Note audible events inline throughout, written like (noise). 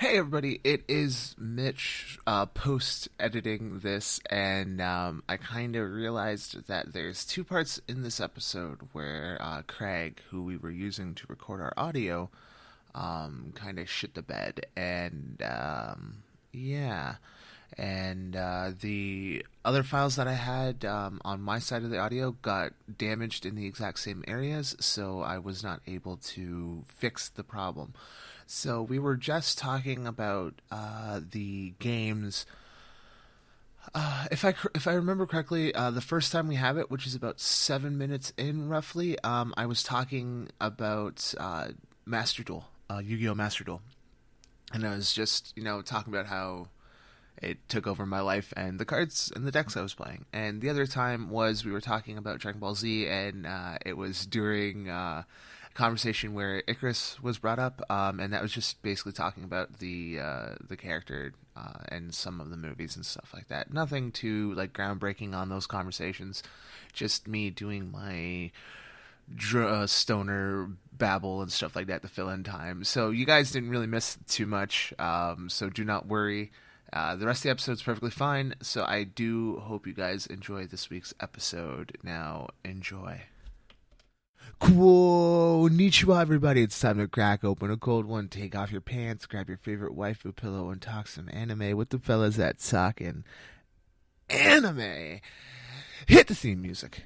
Hey everybody, it is Mitch uh, post editing this, and um, I kind of realized that there's two parts in this episode where uh, Craig, who we were using to record our audio, um, kind of shit the bed, and um, yeah, and uh, the other files that I had um, on my side of the audio got damaged in the exact same areas, so I was not able to fix the problem. So we were just talking about uh, the games. Uh, if I if I remember correctly, uh, the first time we have it, which is about seven minutes in roughly, um, I was talking about uh, Master Duel, uh, Yu-Gi-Oh! Master Duel, and I was just you know talking about how it took over my life and the cards and the decks I was playing. And the other time was we were talking about Dragon Ball Z, and uh, it was during conversation where Icarus was brought up, um, and that was just basically talking about the uh, the character uh, and some of the movies and stuff like that. Nothing too like groundbreaking on those conversations. Just me doing my dr- uh, stoner babble and stuff like that to fill in time. So you guys didn't really miss too much. Um, so do not worry. Uh, the rest of the episode is perfectly fine. So I do hope you guys enjoy this week's episode. Now enjoy. Konnichiwa, everybody. It's time to crack open a cold one, take off your pants, grab your favorite waifu pillow, and talk some anime with the fellas at Talkin' Anime. Hit the theme music.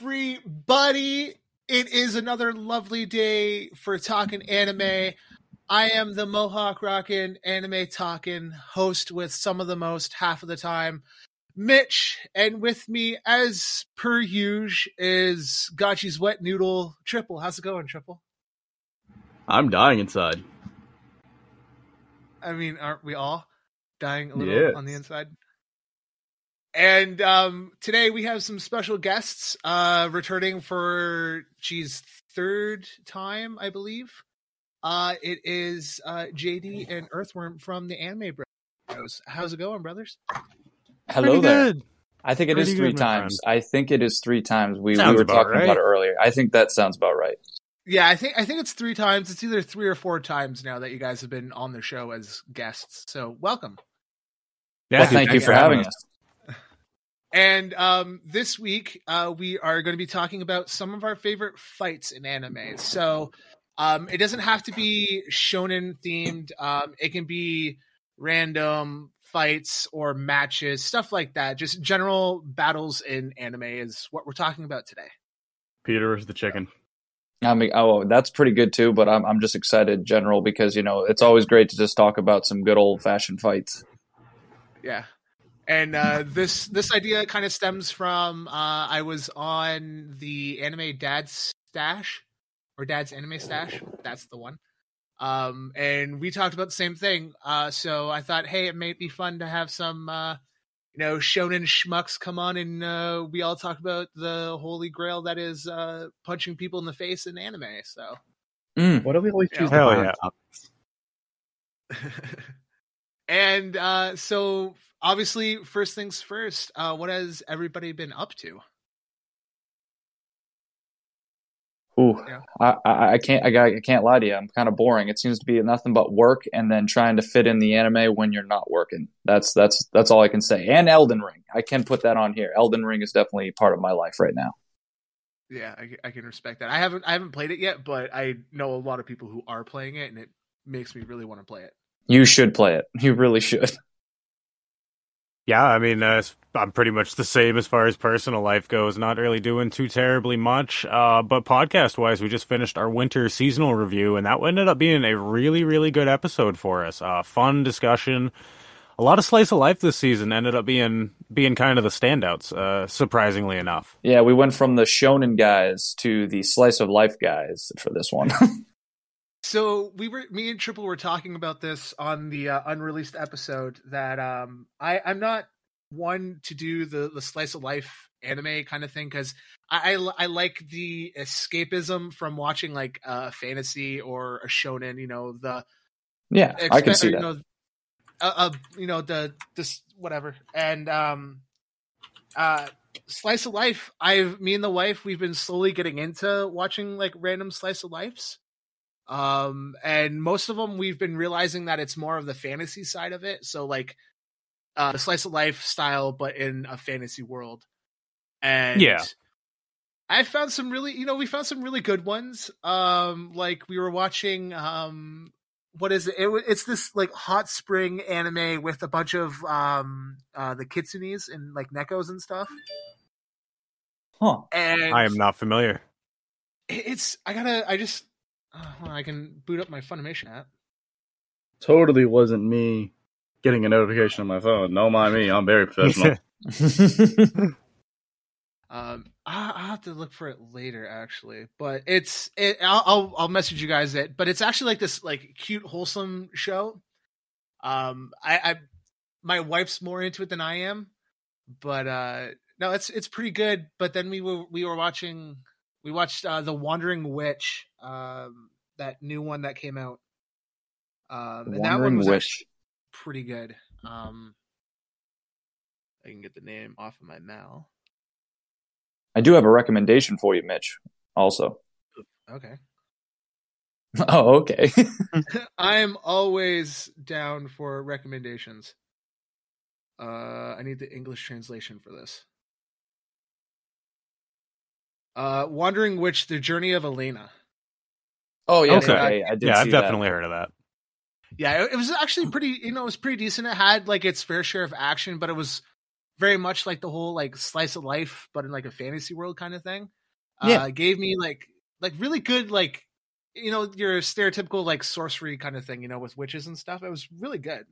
Everybody. It is another lovely day for talking anime. I am the Mohawk Rockin' Anime Talking host with some of the most half of the time. Mitch, and with me, as per usual, is Gotchi's Wet Noodle Triple. How's it going, Triple? I'm dying inside. I mean, aren't we all dying a little yes. on the inside? And um, today we have some special guests uh, returning for she's third time, I believe. Uh, it is uh, JD and Earthworm from the Anime Bros. How's it going, brothers? Hello Pretty there. Good. I think it Pretty is three good, times. I think it is three times. We, we were talking right. about it earlier. I think that sounds about right. Yeah, I think I think it's three times. It's either three or four times now that you guys have been on the show as guests. So welcome. Yeah, well, thank you for having us. And um, this week, uh, we are going to be talking about some of our favorite fights in anime. So um, it doesn't have to be shonen themed, um, it can be random fights or matches, stuff like that. Just general battles in anime is what we're talking about today. Peter is the chicken. I mean, oh, that's pretty good too. But I'm I'm just excited, general, because you know it's always great to just talk about some good old fashioned fights. Yeah, and uh, this this idea kind of stems from uh, I was on the anime Dad's Stash or Dad's Anime Stash. That's the one. Um, and we talked about the same thing. Uh, so I thought, hey, it might be fun to have some, uh, you know, shonen schmucks come on and uh, we all talk about the holy grail that is uh, punching people in the face in anime. So, mm. what do we always choose? Hell yeah. (laughs) and uh, so obviously, first things first. Uh, what has everybody been up to? Ooh, yeah. I, I, I can't I, I can't lie to you. I'm kind of boring. It seems to be nothing but work and then trying to fit in the anime when you're not working. That's that's that's all I can say. And Elden Ring, I can put that on here. Elden Ring is definitely part of my life right now. Yeah, I, I can respect that. I haven't I haven't played it yet, but I know a lot of people who are playing it, and it makes me really want to play it. You should play it. (laughs) You really should. Yeah, I mean, uh, I'm pretty much the same as far as personal life goes. Not really doing too terribly much. Uh, but podcast wise, we just finished our winter seasonal review, and that ended up being a really, really good episode for us. Uh, fun discussion. A lot of slice of life this season ended up being being kind of the standouts, uh, surprisingly enough. Yeah, we went from the shonen guys to the slice of life guys for this one. (laughs) So we were, me and Triple were talking about this on the uh, unreleased episode. That um, I I'm not one to do the the slice of life anime kind of thing because I, I, I like the escapism from watching like a fantasy or a shonen. You know the yeah, I can see you that. Know, uh, uh, you know the this whatever and um uh slice of life i've me and the wife we've been slowly getting into watching like random slice of lives um and most of them we've been realizing that it's more of the fantasy side of it so like uh the slice of life style but in a fantasy world and Yeah. i found some really you know we found some really good ones um like we were watching um what is it? it wa- it's this like hot spring anime with a bunch of um uh the kitsunes and like nekos and stuff Huh. and I am not familiar. it's i gotta i just uh, hold on, i can boot up my funimation app Totally wasn't me getting a notification on my phone. No mind me, I'm very professional. (laughs) Um, I- I'll have to look for it later, actually. But it's it. I'll I'll, I'll message you guys it. But it's actually like this like cute, wholesome show. Um, I, I my wife's more into it than I am, but uh, no, it's it's pretty good. But then we were we were watching we watched uh, the Wandering Witch, um, that new one that came out. Um, and that one was Witch. pretty good. Um, I can get the name off of my mouth. I do have a recommendation for you, Mitch. Also. Okay. (laughs) Oh, okay. (laughs) (laughs) I'm always down for recommendations. Uh, I need the English translation for this. Uh, Wandering Witch: The Journey of Elaina. Oh yeah, Okay. okay. I did yeah, see I've that. definitely heard of that. Yeah, it, it was actually pretty. You know, it was pretty decent. It had like its fair share of action, but it was very much like the whole like slice of life, but in like a fantasy world kind of thing. Yeah. uh, it gave me like like really good like you know your stereotypical like sorcery kind of thing. You know, with witches and stuff. It was really good.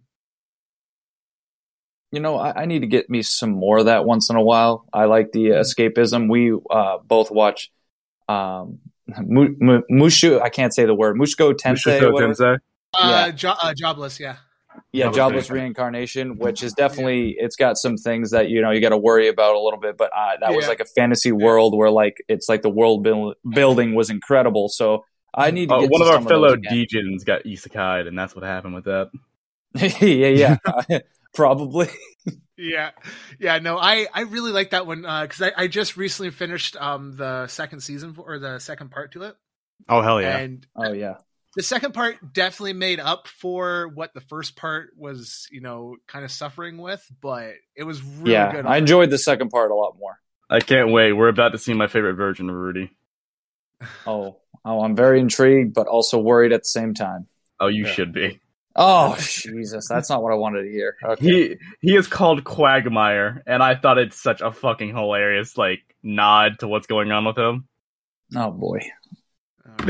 You know, I, I need to get me some more of that once in a while. I like the escapism. We uh, both watch um, Mu- Mu- Mushu. I can't say the word Mushko Tensei. Mushoku. Tensei. Uh, Yeah. jo- uh jobless, yeah. Yeah, Jobless jobless Reincarnation. reincarnation, which is definitely it's got some things that you know you got to worry about a little bit. But uh, that was like a fantasy world where like it's like the world buil- building was incredible. So I need to Uh, get one to of our some fellow those again. Got isekai'd, and that's what happened with that. (laughs) yeah, yeah, (laughs) probably. (laughs) Yeah, yeah. No, I I really like that one because I I just recently finished um the second season for, or the second part to it, Oh hell yeah! and Oh yeah. the second part definitely made up for what the first part was, you know, kind of suffering with. But it was really yeah, good. I enjoyed the second part a lot more. I can't wait. We're about to see my favorite version of Rudy. Oh, oh, I'm very intrigued, but also worried at the same time. Oh, you Yeah. should be. Oh, (laughs) Jesus, that's not what I wanted to hear. Okay. He he is called Quagmire, and I thought it's such a fucking hilarious like nod to what's going on with him. Oh boy.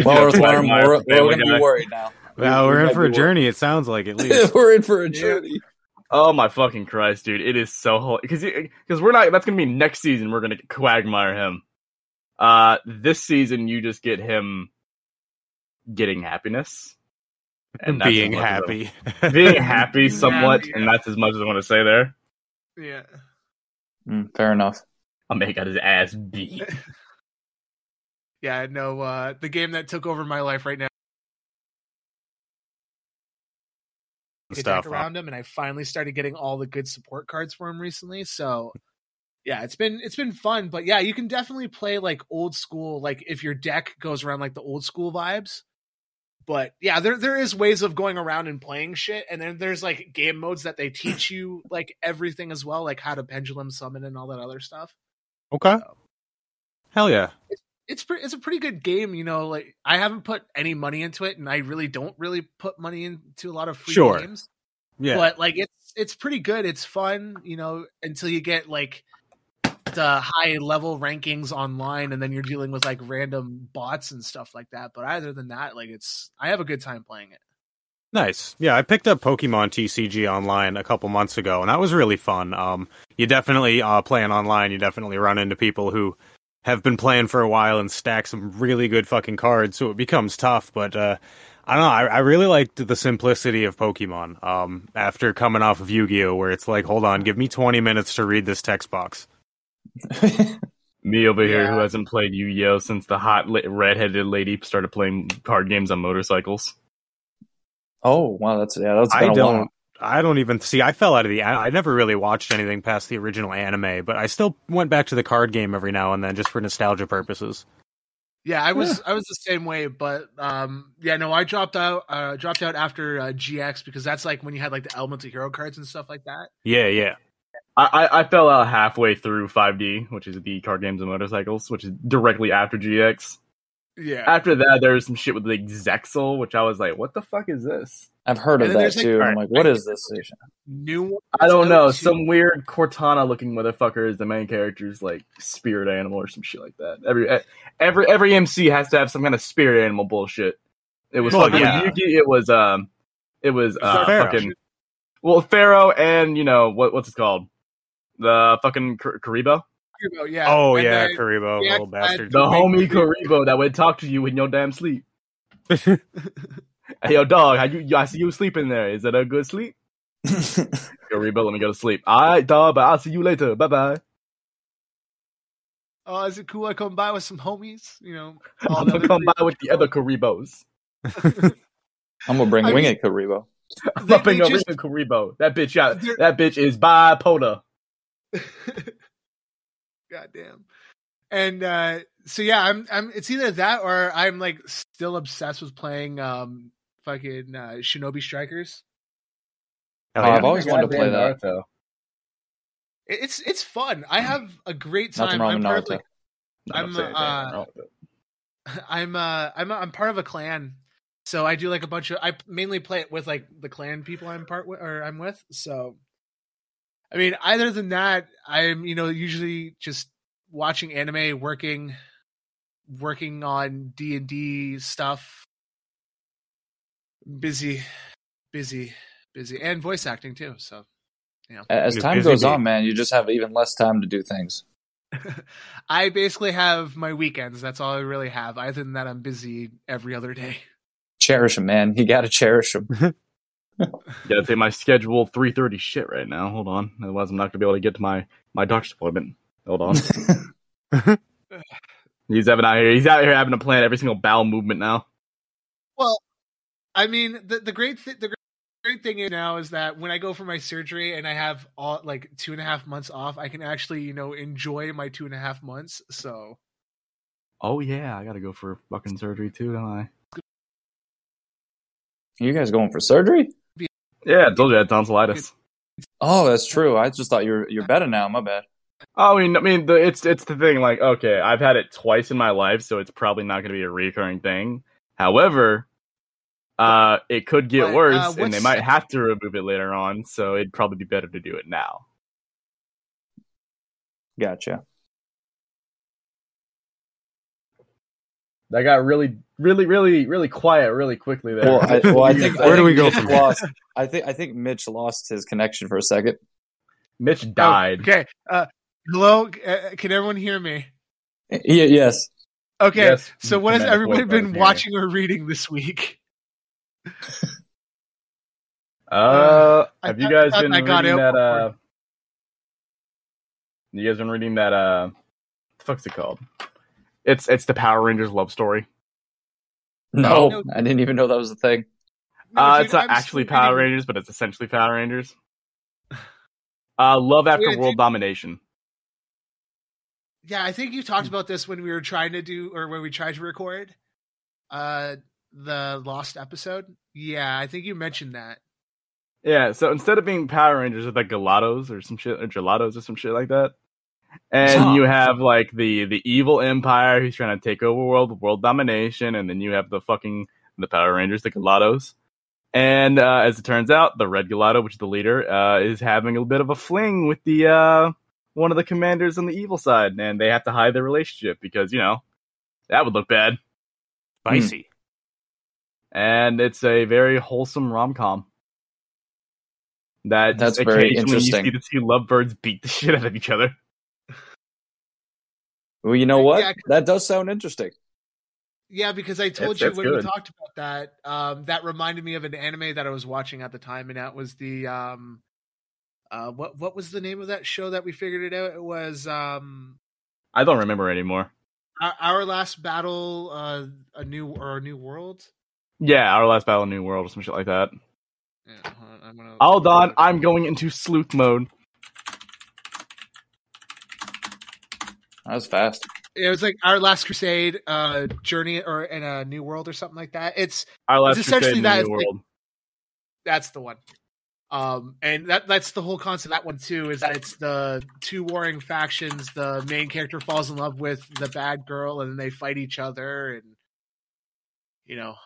Well, Yeah, Earthworm, Quagmire we're, we're gonna Guy. be worried now. Wow, We- we're in for a be journey. It sounds like at least. (laughs) we're in for a Yeah. journey. Oh my fucking Christ, dude! It is so because because we're not. That's gonna be next season. We're gonna Quagmire him. Uh, this season you just get him getting happiness and being as much happy. (laughs) being happy somewhat, Yeah. and that's as much as I want to say there. yeah. Mm, fair enough. I'll make out his ass beat. (laughs) Yeah, no, uh, the game that took over my life right now. Stuff. around him, and I finally started getting all the good support cards for him recently. So, yeah, it's been it's been fun. But yeah, you can definitely play like old school, like if your deck goes around like the old school vibes. But yeah, there there is ways of going around and playing shit, and then there's like game modes that they teach you like everything as well, like how to pendulum summon and all that other stuff. Okay. Hell yeah. it's pretty it's a pretty good game you know like i haven't put any money into it and i really don't really put money into a lot of free Sure. games Yeah. But like it's it's pretty good. It's fun, you know, until you get like the high level rankings online and then you're dealing with like random bots and stuff like that. But other than that, like it's I have a good time playing it. Nice. Yeah, I picked up Pokemon TCG online a couple months ago, and that was really fun. Um, you definitely uh, playing online. You definitely run into people who have been playing for a while and stack some really good fucking cards, so it becomes tough. But uh, I don't know. I, I, really liked the simplicity of Pokemon. Um, after coming off of Yu-Gi-Oh, where it's like, hold on, give me twenty minutes to read this text box. (laughs) Me over here, who hasn't played Yu-Gi-Oh since the hot red-headed lady started playing card games on motorcycles. Oh wow, that's yeah, that's. I don't. I don't even see. I fell out of the. I, I, never really watched anything past the original anime, but I still went back to the card game every now and then just for nostalgia purposes. Yeah, I was I was the same way, but um, yeah, no, I dropped out. Uh, dropped out after uh, GX because that's like when you had like the Elemental Hero cards and stuff like that. Yeah, yeah. I, I fell out halfway through 5D, which is the card games and motorcycles, which is directly after GX. Yeah. After that, there was some shit with the Zexal, which I was like, "What the fuck is this?" I've heard of that too. Like, I'm like, "What is this?" New. I don't know. Some weird Cortana looking motherfucker is the main character's like spirit animal or some shit like that. Every every every MC has to have some kind of spirit animal bullshit. It was well, fucking yeah. Yugi. It was um, it was uh, fucking. Well, Pharaoh and you know what what's it called? The fucking Kuriboh. Kuriboh, yeah. Oh and yeah, Kuriboh, little bastard. The homie Kuriboh that would talk to you in your damn sleep. (laughs) hey yo, dog, how you? I see you sleeping there. Is it a good sleep? (laughs) Kuriboh, let me go to sleep. All right, dog, but I'll see you later. Bye bye. Oh, is it cool? I come by with some homies, you know. (laughs) I'm gonna come by with the other Kuribohs. I'm gonna bring I Winged Kuriboh. I'm gonna bring just, Winged Kuriboh. That bitch, yeah, that bitch is bipolar. (laughs) Goddamn. And uh so yeah, I'm I'm it's either that or I'm like still obsessed with playing um fucking uh Shinobi Strikers. Oh, I've always wanted to play that. though. It's it's fun. I have a great time. Nothing wrong I'm with Naruto. I'm uh, (laughs) I'm uh I'm I'm part of a clan. So I do like a bunch of I mainly play it with like the clan people I'm part with or I'm with. So I mean, either than that, I'm you know usually just watching anime, working, working on D and D stuff. Busy, busy, busy, and voice acting too. So, you know, as time goes on, man, you just have even less time to do things. (laughs) I basically have my weekends. That's all I really have. Other than that, I'm busy every other day. Cherish them, man. You got to cherish them. (laughs) (laughs) Gotta take my schedule three thirty shit right now. Hold on, otherwise I'm not gonna be able to get to my my doctor's appointment. Hold on. (laughs) he's having out here. He's out here having to plan every single bowel movement now. Well, I mean, the the great th- the great thing is now is that when I go for my surgery and I have all like two and a half months off, I can actually you know enjoy my two and a half months. So. Oh yeah, I gotta go for fucking surgery too, don't I? You guys going for surgery? Yeah, I told you I had tonsillitis. Oh, that's true. I just thought you're you're better now. My bad. Oh, I mean, I mean, the, it's it's the thing. Like, okay, I've had it twice in my life, so it's probably not going to be a recurring thing. However, uh, it could get but, uh, worse, uh, and they might have to remove it later on. So it'd probably be better to do it now. Gotcha. That got really, really, really, really quiet really quickly there. Well, I, well, I (laughs) think where I do we go from lost, I think I think Mitch lost his connection for a second. Mitch oh, died. Oh, okay. Uh, hello. Uh, can everyone hear me? Yeah. Yes. Okay. Yes, so, what has everybody been watching or reading this week? (laughs) Uh, have you guys been reading that? Uh, you guys been reading that? Uh, what the fuck's it called? It's it's the Power Rangers love story. No, no. I didn't even know that was a thing. No, uh, dude, it's not I'm actually Power Rangers, but it's essentially Power Rangers. Uh, love after yeah, world dude. domination. Yeah, I think you talked about this when we were trying to do, or when we tried to record, uh, the lost episode. Yeah, I think you mentioned that. Yeah, so instead of being Power Rangers, it's like Gelatos or some shit, or Gelatos or some shit like that and you have like the the evil empire who's trying to take over world world domination, and then you have the fucking the Power Rangers, the Gelatos. And uh, as it turns out, the Red Gelato, which is the leader, uh, is having a bit of a fling with the uh, one of the commanders on the evil side, and they have to hide their relationship because you know that would look bad. Spicy. And it's a very wholesome rom com. That That's very interesting. You see the two lovebirds beat the (laughs) shit out of each other. Well, you know what? Yeah, that does sound interesting. Yeah, because I told That's- you that's when we talked about that, um, that reminded me of an anime that I was watching at the time, and that was the um, uh, what what was the name of that show that we figured it out? It was um, I don't remember anymore. our, our last battle, uh, a new or a new world. Yeah, our last battle in New World or some shit like that. Yeah, hold on, I'm gonna Hold on, I'm going into sleuth mode. That was fast. It was like our last crusade, uh, journey or in a new world or something like that. It's Our last It's crusade essentially in the that, New it's like- World. that's the one. Um, and that that's the whole concept of that one too. Is that it's the two warring factions. The main character falls in love with the bad girl, and then they fight each other, and you know,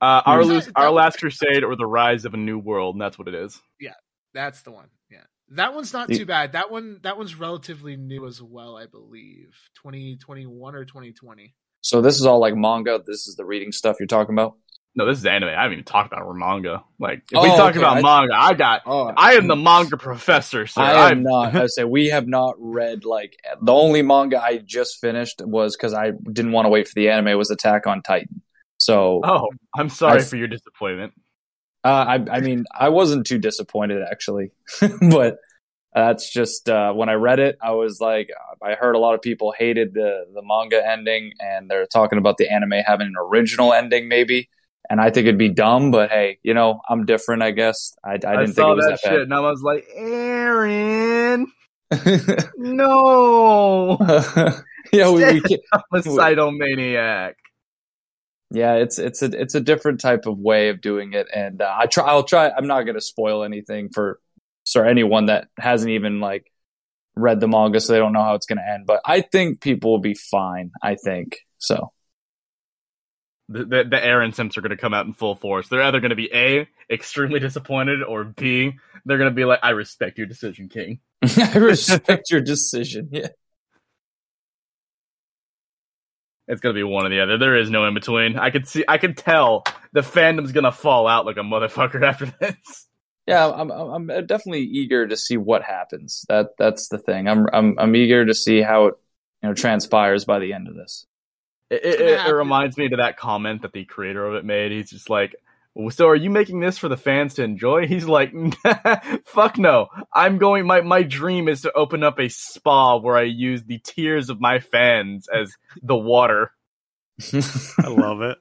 Uh, our, Is Lose- our last crusade or the rise of a new world, and that's what it is. Yeah, that's the one. Yeah, that one's not The- too bad. That one that one's relatively new as well, I believe. Twenty twenty one or twenty twenty. So this is all like manga. This is the reading stuff you're talking about. No, this is anime. I haven't even talked about manga. Like, if Oh, we talk okay, about I- manga, I got. Oh, I am the manga professor, sir. I I'm am not. I say we have not read like the only manga I just finished was because I didn't want to wait for the anime was Attack on Titan. So Oh, I'm sorry I- for your disappointment. Uh, I, I mean, I wasn't too disappointed actually, (laughs) but that's just uh, when I read it, I was like, I heard a lot of people hated the the manga ending, and they're talking about the anime having an original ending, maybe. And I think it'd be dumb, but hey, you know, I'm different, I guess. I, I didn't think saw it was that, that, shit, and I was like, Eren, (laughs) no, (laughs) yeah, we, we a cytomaniac. Yeah, it's it's a it's a different type of way of doing it, and uh, I try. I'll try. I'm not going to spoil anything for sorry anyone that hasn't even like read the manga, so they don't know how it's going to end. But I think people will be fine. I think so. The, the, the Eren Simps are going to come out in full force. They're either going to be A, extremely disappointed, or B, they're going to be like, I respect your decision, King. (laughs) I respect your decision. Yeah. It's going to be one or the other. There is no in between. I could see, I could tell the fandom's going to fall out like a motherfucker (laughs) after this. Yeah, I'm, I'm I'm definitely eager to see what happens. That that's the thing. I'm I'm I'm eager to see how it you know transpires by the end of this. It, it, it, it reminds me to that comment that the creator of it made. He's just like, "So are you making this for the fans to enjoy?" (laughs) He's like, (laughs) "Fuck no! I'm going. My my dream is to open up a spa where I use the tears of my fans as the water." (laughs) I love it.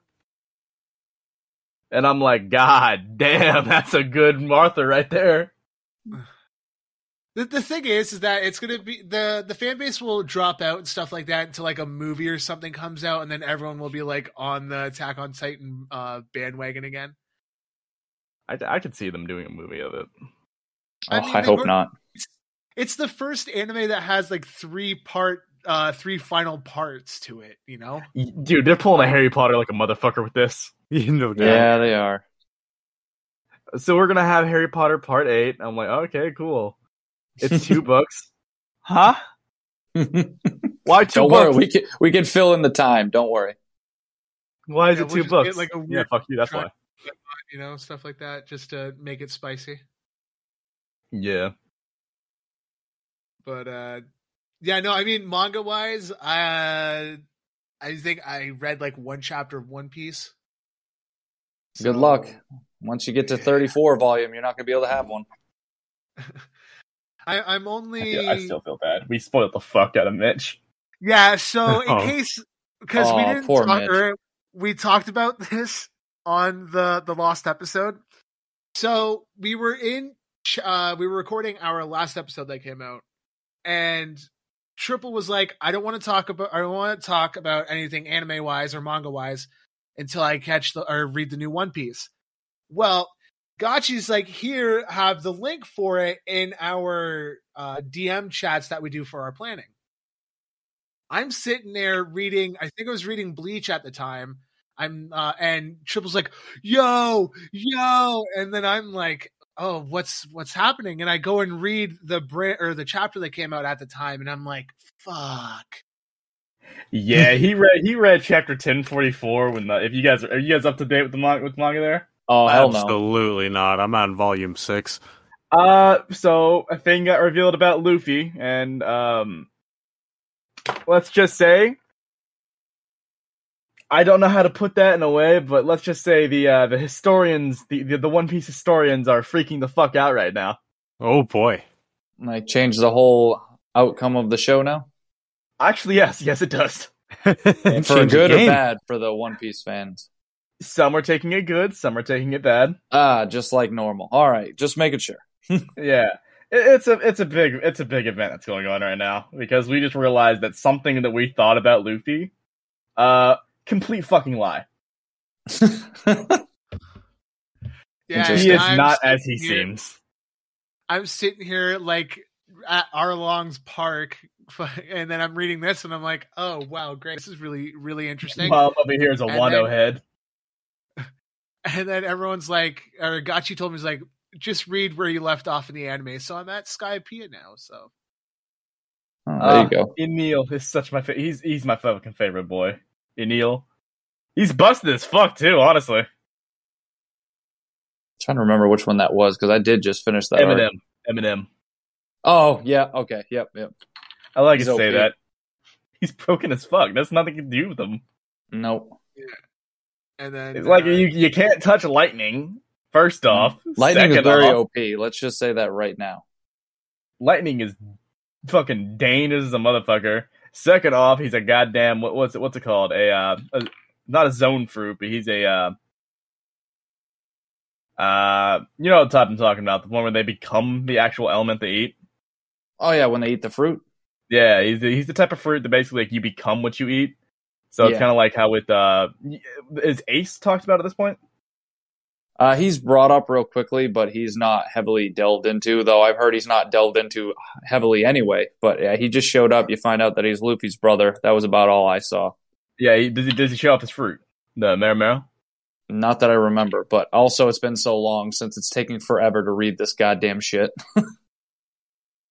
And I'm like, "God damn, that's a good Martha right there." The, the thing is, is that it's gonna be the the fan base will drop out and stuff like that until like a movie or something comes out, and then everyone will be like on the Attack on Titan uh, bandwagon again. I I could see them doing a movie of it. Oh, I I, mean, they hope were- not. It's the first anime that has like three part, uh, three final parts to it. You know, Dude, they're pulling a Harry Potter like a motherfucker with this. (laughs) You know, that. Yeah, they are. So we're gonna have Harry Potter Part Eight. I'm like, okay, cool. It's two (laughs) books, huh? (laughs) Why 2 Don't books? worry, we can we can fill in the time. Don't worry. Why is Yeah, it we'll two books? get, like, a yeah, fuck you. That's try- why. You know, stuff like that, just to make it spicy. Yeah. But uh, yeah, no, I mean, manga wise, I I think I read like one chapter of One Piece. Good luck. Once you get to 34 volume, you're not going to be able to have one. (laughs) I, I'm I, only feel, I still feel bad. We spoiled the fuck out of Mitch. Yeah, so in (laughs) Oh. case because we didn't talk, we talked about (laughs) this on the the lost episode. So we were in uh we were recording our last episode that came out and Triple was like I don't want to talk about I don't want to talk about anything anime wise or manga wise until I catch the or read the new One Piece. Well, Gotchi's like here have the link for it in our uh DM chats that we do for our planning. I'm sitting there reading, I think I was reading Bleach at the time. I'm uh, and Triple's like, "Yo, yo," and then I'm like, "Oh, what's what's happening?" And I go and read the brand or the chapter that came out at the time, and I'm like, "Fuck." Yeah, he read he read chapter ten forty four. When the, if you guys are, are you guys up to date with the manga with manga there? Oh hell no! Absolutely not. I'm on volume six. Uh, so a thing got revealed about Luffy, and um, let's just say I don't know how to put that in a way, but let's just say the uh, the historians, the, the the One Piece historians, are freaking the fuck out right now. Oh boy! Like change the whole outcome of the show now. Actually, yes, yes, it does. (laughs) for good or bad for the One Piece fans. Some are taking it good, some are taking it bad. Ah, just like normal. All right, just making sure. (laughs) yeah, it, it's a it's a big it's a big event that's going on right now because we just realized that something that we thought about Luffy, uh, complete fucking lie. (laughs) Yeah, he is I'm not as he here- seems. I'm sitting here like at Arlong's park, (laughs) and then I'm reading this, and I'm like, "Oh wow, great! This is really really interesting." Mom over here is a And Wano then- head. (laughs) And then everyone's like, or Gotchi told me, he's like, just read where you left off in the anime. So I'm at Skypiea now. So Oh, there you ah, go. Enel is such my fa- he's he's my fucking favorite boy. Enel, he's busted as fuck too. Honestly, trying to remember which one that was because I did just finish that. arc. Eminem, Eminem. Oh yeah. Okay. Yep. Yep. I like He's to say OP. that. He's broken as fuck. That's nothing to do with him. Nope. and then It's like uh, you you can't touch lightning. First off, Lightning is very off, OP. Let's just say that right now. lightning is fucking dangerous as a motherfucker. Second off, he's a goddamn what, what's it what's it called? A, uh, a not a Zoan fruit, but he's a uh, uh you know what type I'm talking about, the one where they become the actual element they eat. Oh yeah, when they eat the fruit. Yeah, he's the, he's the type of fruit that basically like you become what you eat. So it's kind of like how with uh is Ace talked about at this point? Uh, he's brought up real quickly, but he's not heavily delved into. Though I've heard he's not delved into heavily anyway. But yeah, he just showed up. You find out that he's Luffy's brother. That was about all I saw. Yeah, he, does he does he show off his fruit? The Marimaro? Not that I remember, but also it's been so long since it's taking forever to read this goddamn shit. (laughs)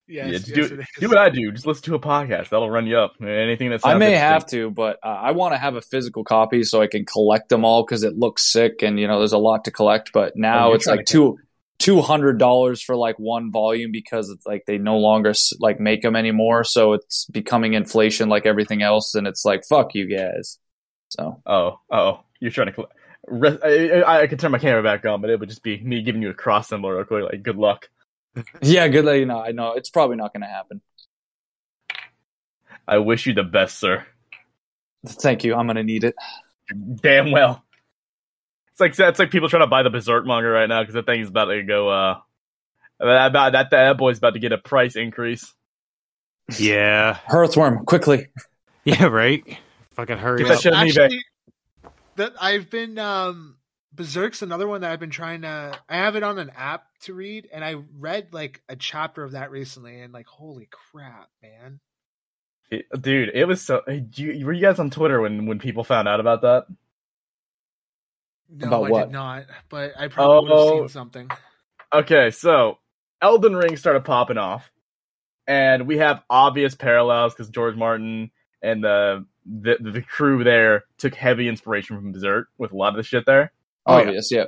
yes, yeah, yes, do, it is. do what I do. Just listen to a podcast. That'll run you up. Anything that's I may have to, but uh, I want to have a physical copy so I can collect them all because it looks sick and you know there's a lot to collect. But now you're it's like two two hundred dollars for like one volume because it's like they no longer like make them anymore. So it's becoming inflation like everything else, and it's like fuck you guys. So Oh, oh, you're trying to. Cl- Re- I, I, I could turn my camera back on, but it would just be me giving you a cross symbol real quick. Like, good luck. Yeah, good. that You know, I know it's probably not going to happen. I wish you the best, sir. Thank you. I'm going to need it. Damn well. It's like it's like people trying to buy the Berserk manga right now because that thing is about to go. Uh, about that that boy's about to get a price increase. Yeah, Earthworm, quickly. (laughs) yeah, right. Fucking hurry Get up. that shit on eBay. Actually, that I've been um Berserk's another one that I've been trying to I have it on an app to read and I read like a chapter of that recently and like holy crap, man. It- dude, it was so. You, were you guys on Twitter when when people found out about that? No, About I what? did not, but I probably would have Oh. seen something. Okay, so Elden Ring started popping off, and we have obvious parallels because George Martin and the, the the crew there took heavy inspiration from Berserk with a lot of the shit there. Oh, yeah. Obvious, yeah.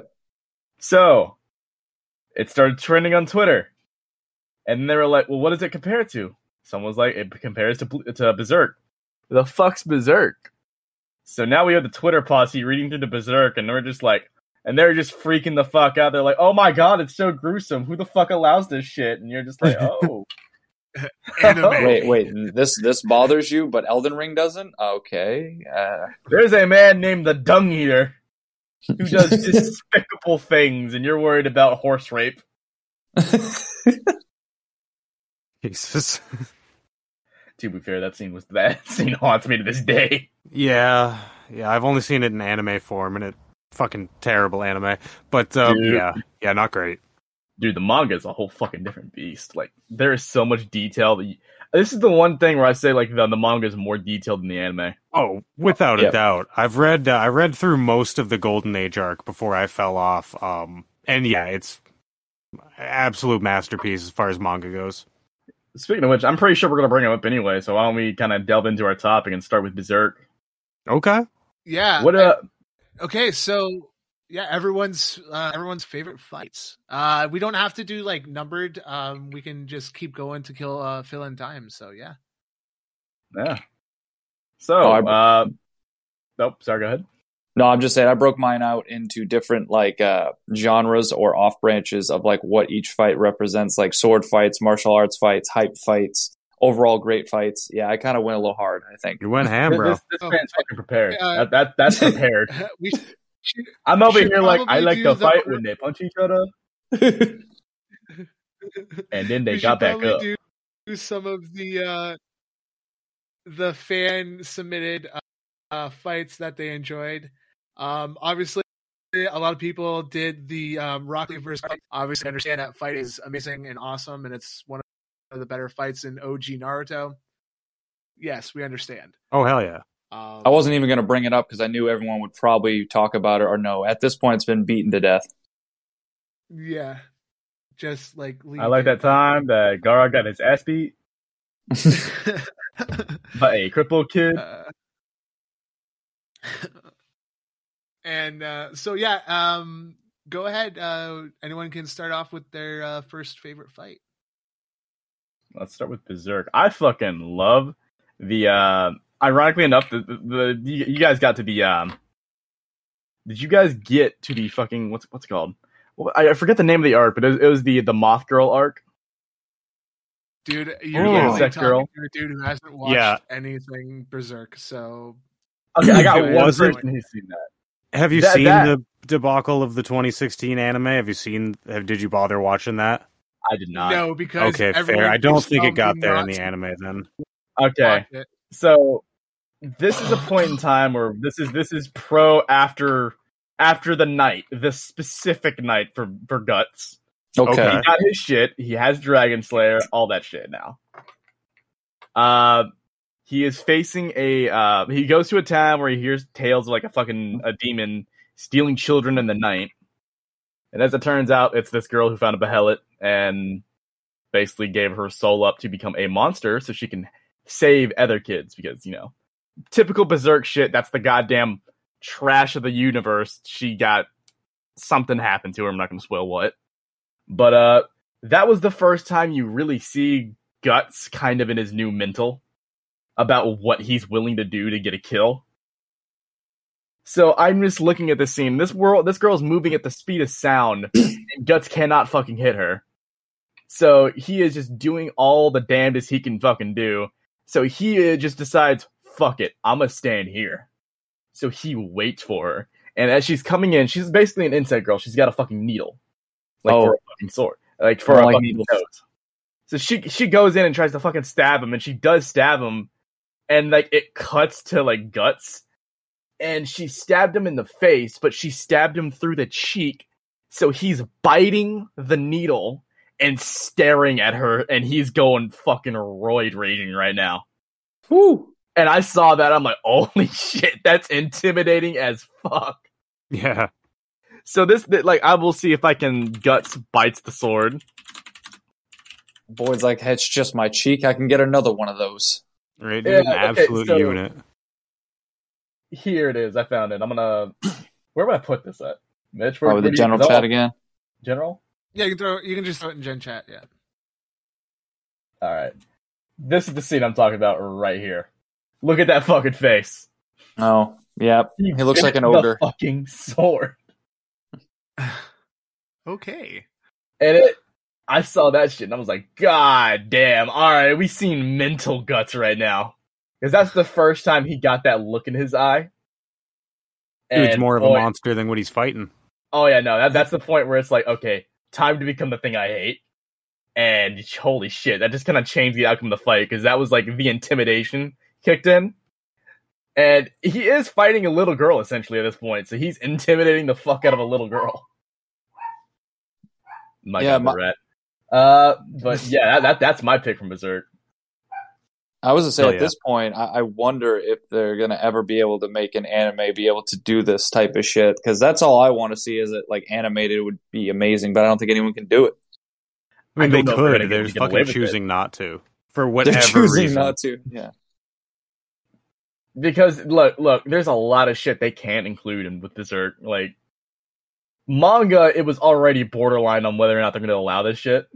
So it started trending on Twitter, and they were like, "Well, what does it compare to?" Someone was like, "It compares to to Berserk." The fuck's Berserk? So now we have the Twitter posse reading through the Berserk, and they're just like, and they're just freaking the fuck out. They're like, "Oh my god, it's so gruesome! Who the fuck allows this shit?" And you're just like, (laughs) "Oh, (laughs) (laughs) Wait, wait. This this bothers you, but Elden Ring doesn't. Okay. Uh, there's a man named the Dung Eater who does (laughs) despicable things, and you're worried about horse rape." (laughs) Jesus. (laughs) To be fair, that scene was that scene haunts me to this day. Yeah, yeah. I've only seen it in anime form, and it fucking terrible anime. But um, yeah, yeah, not great. dude, the manga is a whole fucking different beast. Like there is so much detail. That you, this is the one thing where I say like the, the manga is more detailed than the anime. Oh, without Yep. a doubt. I've read uh, I read through most of the Golden Age arc before I fell off. Um, and yeah, it's absolute masterpiece as far as manga goes. Speaking of which, I'm pretty sure we're gonna bring him up anyway. So why don't we kind of delve into our topic and start with Berserk? Okay. Yeah. What uh? Okay, so yeah, everyone's uh, everyone's favorite fights. Uh, we don't have to do like numbered. Um, we can just keep going to kill uh, fill in time. So yeah. Yeah. So, Oh, uh, nope. Sorry, go ahead. No, I'm just saying I broke mine out into different like uh genres or off branches of like what each fight represents, like sword fights, martial arts fights, hype fights, overall great fights. Yeah, I kind of went a little hard, I think. You went ham, bro. This, this Oh. man's fucking prepared. Uh, that, that that's (laughs) prepared. we should, I'm over here like I like to fight when they punch each other, (laughs) and then they we got back up. Do, do some of the uh, the fan submitted uh, uh, fights that they enjoyed. Um, obviously, a lot of people did the um, Rock Lee versus. Obviously, I understand that fight is amazing and awesome, and it's one of the better fights in OG Naruto. Yes, we understand. Oh hell yeah. Um, I wasn't even going to bring it up because I knew everyone would probably talk about it or no. At this point, it's been beaten to death. Yeah, just like I like that time that Gaara got his ass beat (laughs) by a crippled kid. Uh, (laughs) and uh, so yeah, um, go ahead. Uh, anyone can start off with their uh, first favorite fight. Let's start with Berserk. I fucking love the. Ironically enough, the, the, the you, you guys got to the. um Did you guys get to the fucking what's what's it called? Well, I, I forget the name of the arc, but it was, it was the the Moth Girl arc. Dude, you're Oh. literally Sex talking girl. to a dude who hasn't watched Yeah. anything Berserk. So Okay, I got It one person who's seen that. Have you That- seen that- the debacle of the 2016 anime? Have you seen? Have, did you bother watching that? I did not. no, because Okay, everyone fair. I don't think it got there in the anime then. Okay, so this is a point in time where this is this is pro after after the night, the specific night for for guts. Okay. Okay. He got his shit. He has Dragon Slayer, all that shit now. Uh, he is facing a. Uh, he goes to a town where he hears tales of like a fucking a demon stealing children in the night, and as it turns out, it's this girl who found a behelit and basically gave her soul up to become a monster so she can save other kids because you know typical berserk shit. That's the goddamn trash of the universe. She got something happened to her. I'm not going to spoil what. But uh that was the first time you really see Guts kind of in his new mental about what he's willing to do to get a kill. So I'm just looking at this scene. This world this girl's moving at the speed of sound (clears throat) and Guts cannot fucking hit her. So he is just doing all the damnedest he can fucking do. So he uh, just decides, fuck it, I'm gonna stand here. So he waits for her. And as she's coming in, she's basically an insect girl. She's got a fucking needle. Like Oh. for a oh. fucking sword. Like for a like fucking needles. nose. So she she goes in and tries to fucking stab him, and she does stab him, and like it cuts to like guts, and she stabbed him in the face, but she stabbed him through the cheek, so he's biting the needle and staring at her, and he's going fucking roid raging right now. Whew. And I saw that, I'm like, holy (laughs) shit, that's intimidating as fuck. Yeah. So this, like, I will see if I can guts bites the sword. Boyd's like, hey, it's just my cheek. I can get another one of those. Right. Yeah, an okay, absolute so- unit. Here it is. I found it. I'm gonna. Where would I put this at? Mitch, where, Oh, the do you- general chat again. General. Yeah, you can throw. You can just throw it in Gen Chat. Yeah. All right. This is the scene I'm talking about right here. Look at that fucking face. Oh, yeah. He looks like an the ogre. Fucking sword. (sighs) Okay. And it, I saw that shit and I was like, God damn. All right, we seen mental guts right now. Because that's the first time he got that look in his eye. Dude's more of a boy- monster than what he's fighting. Oh yeah, no, that, that's the point where it's like, okay, time to become the thing I hate. And holy shit, that just kind of changed the outcome of the fight because that was like the intimidation kicked in. And he is fighting a little girl essentially at this point, so he's intimidating the fuck out of a little girl. My Yeah, God, my- rat. Uh, but yeah, that, that that's my pick from Berserk. I was gonna say oh, at yeah. this point, I, I, wonder if they're gonna ever be able to make an anime be able to do this type of shit because that's all I want to see. Is it like animated would be amazing, but I don't think anyone can do it. I mean, I they could. They're fucking choosing not to for whatever they're choosing reason. not to. Yeah. Because look, look, there's a lot of shit they can't include in with Berserk. Like manga, it was already borderline on whether or not they're going to allow this shit.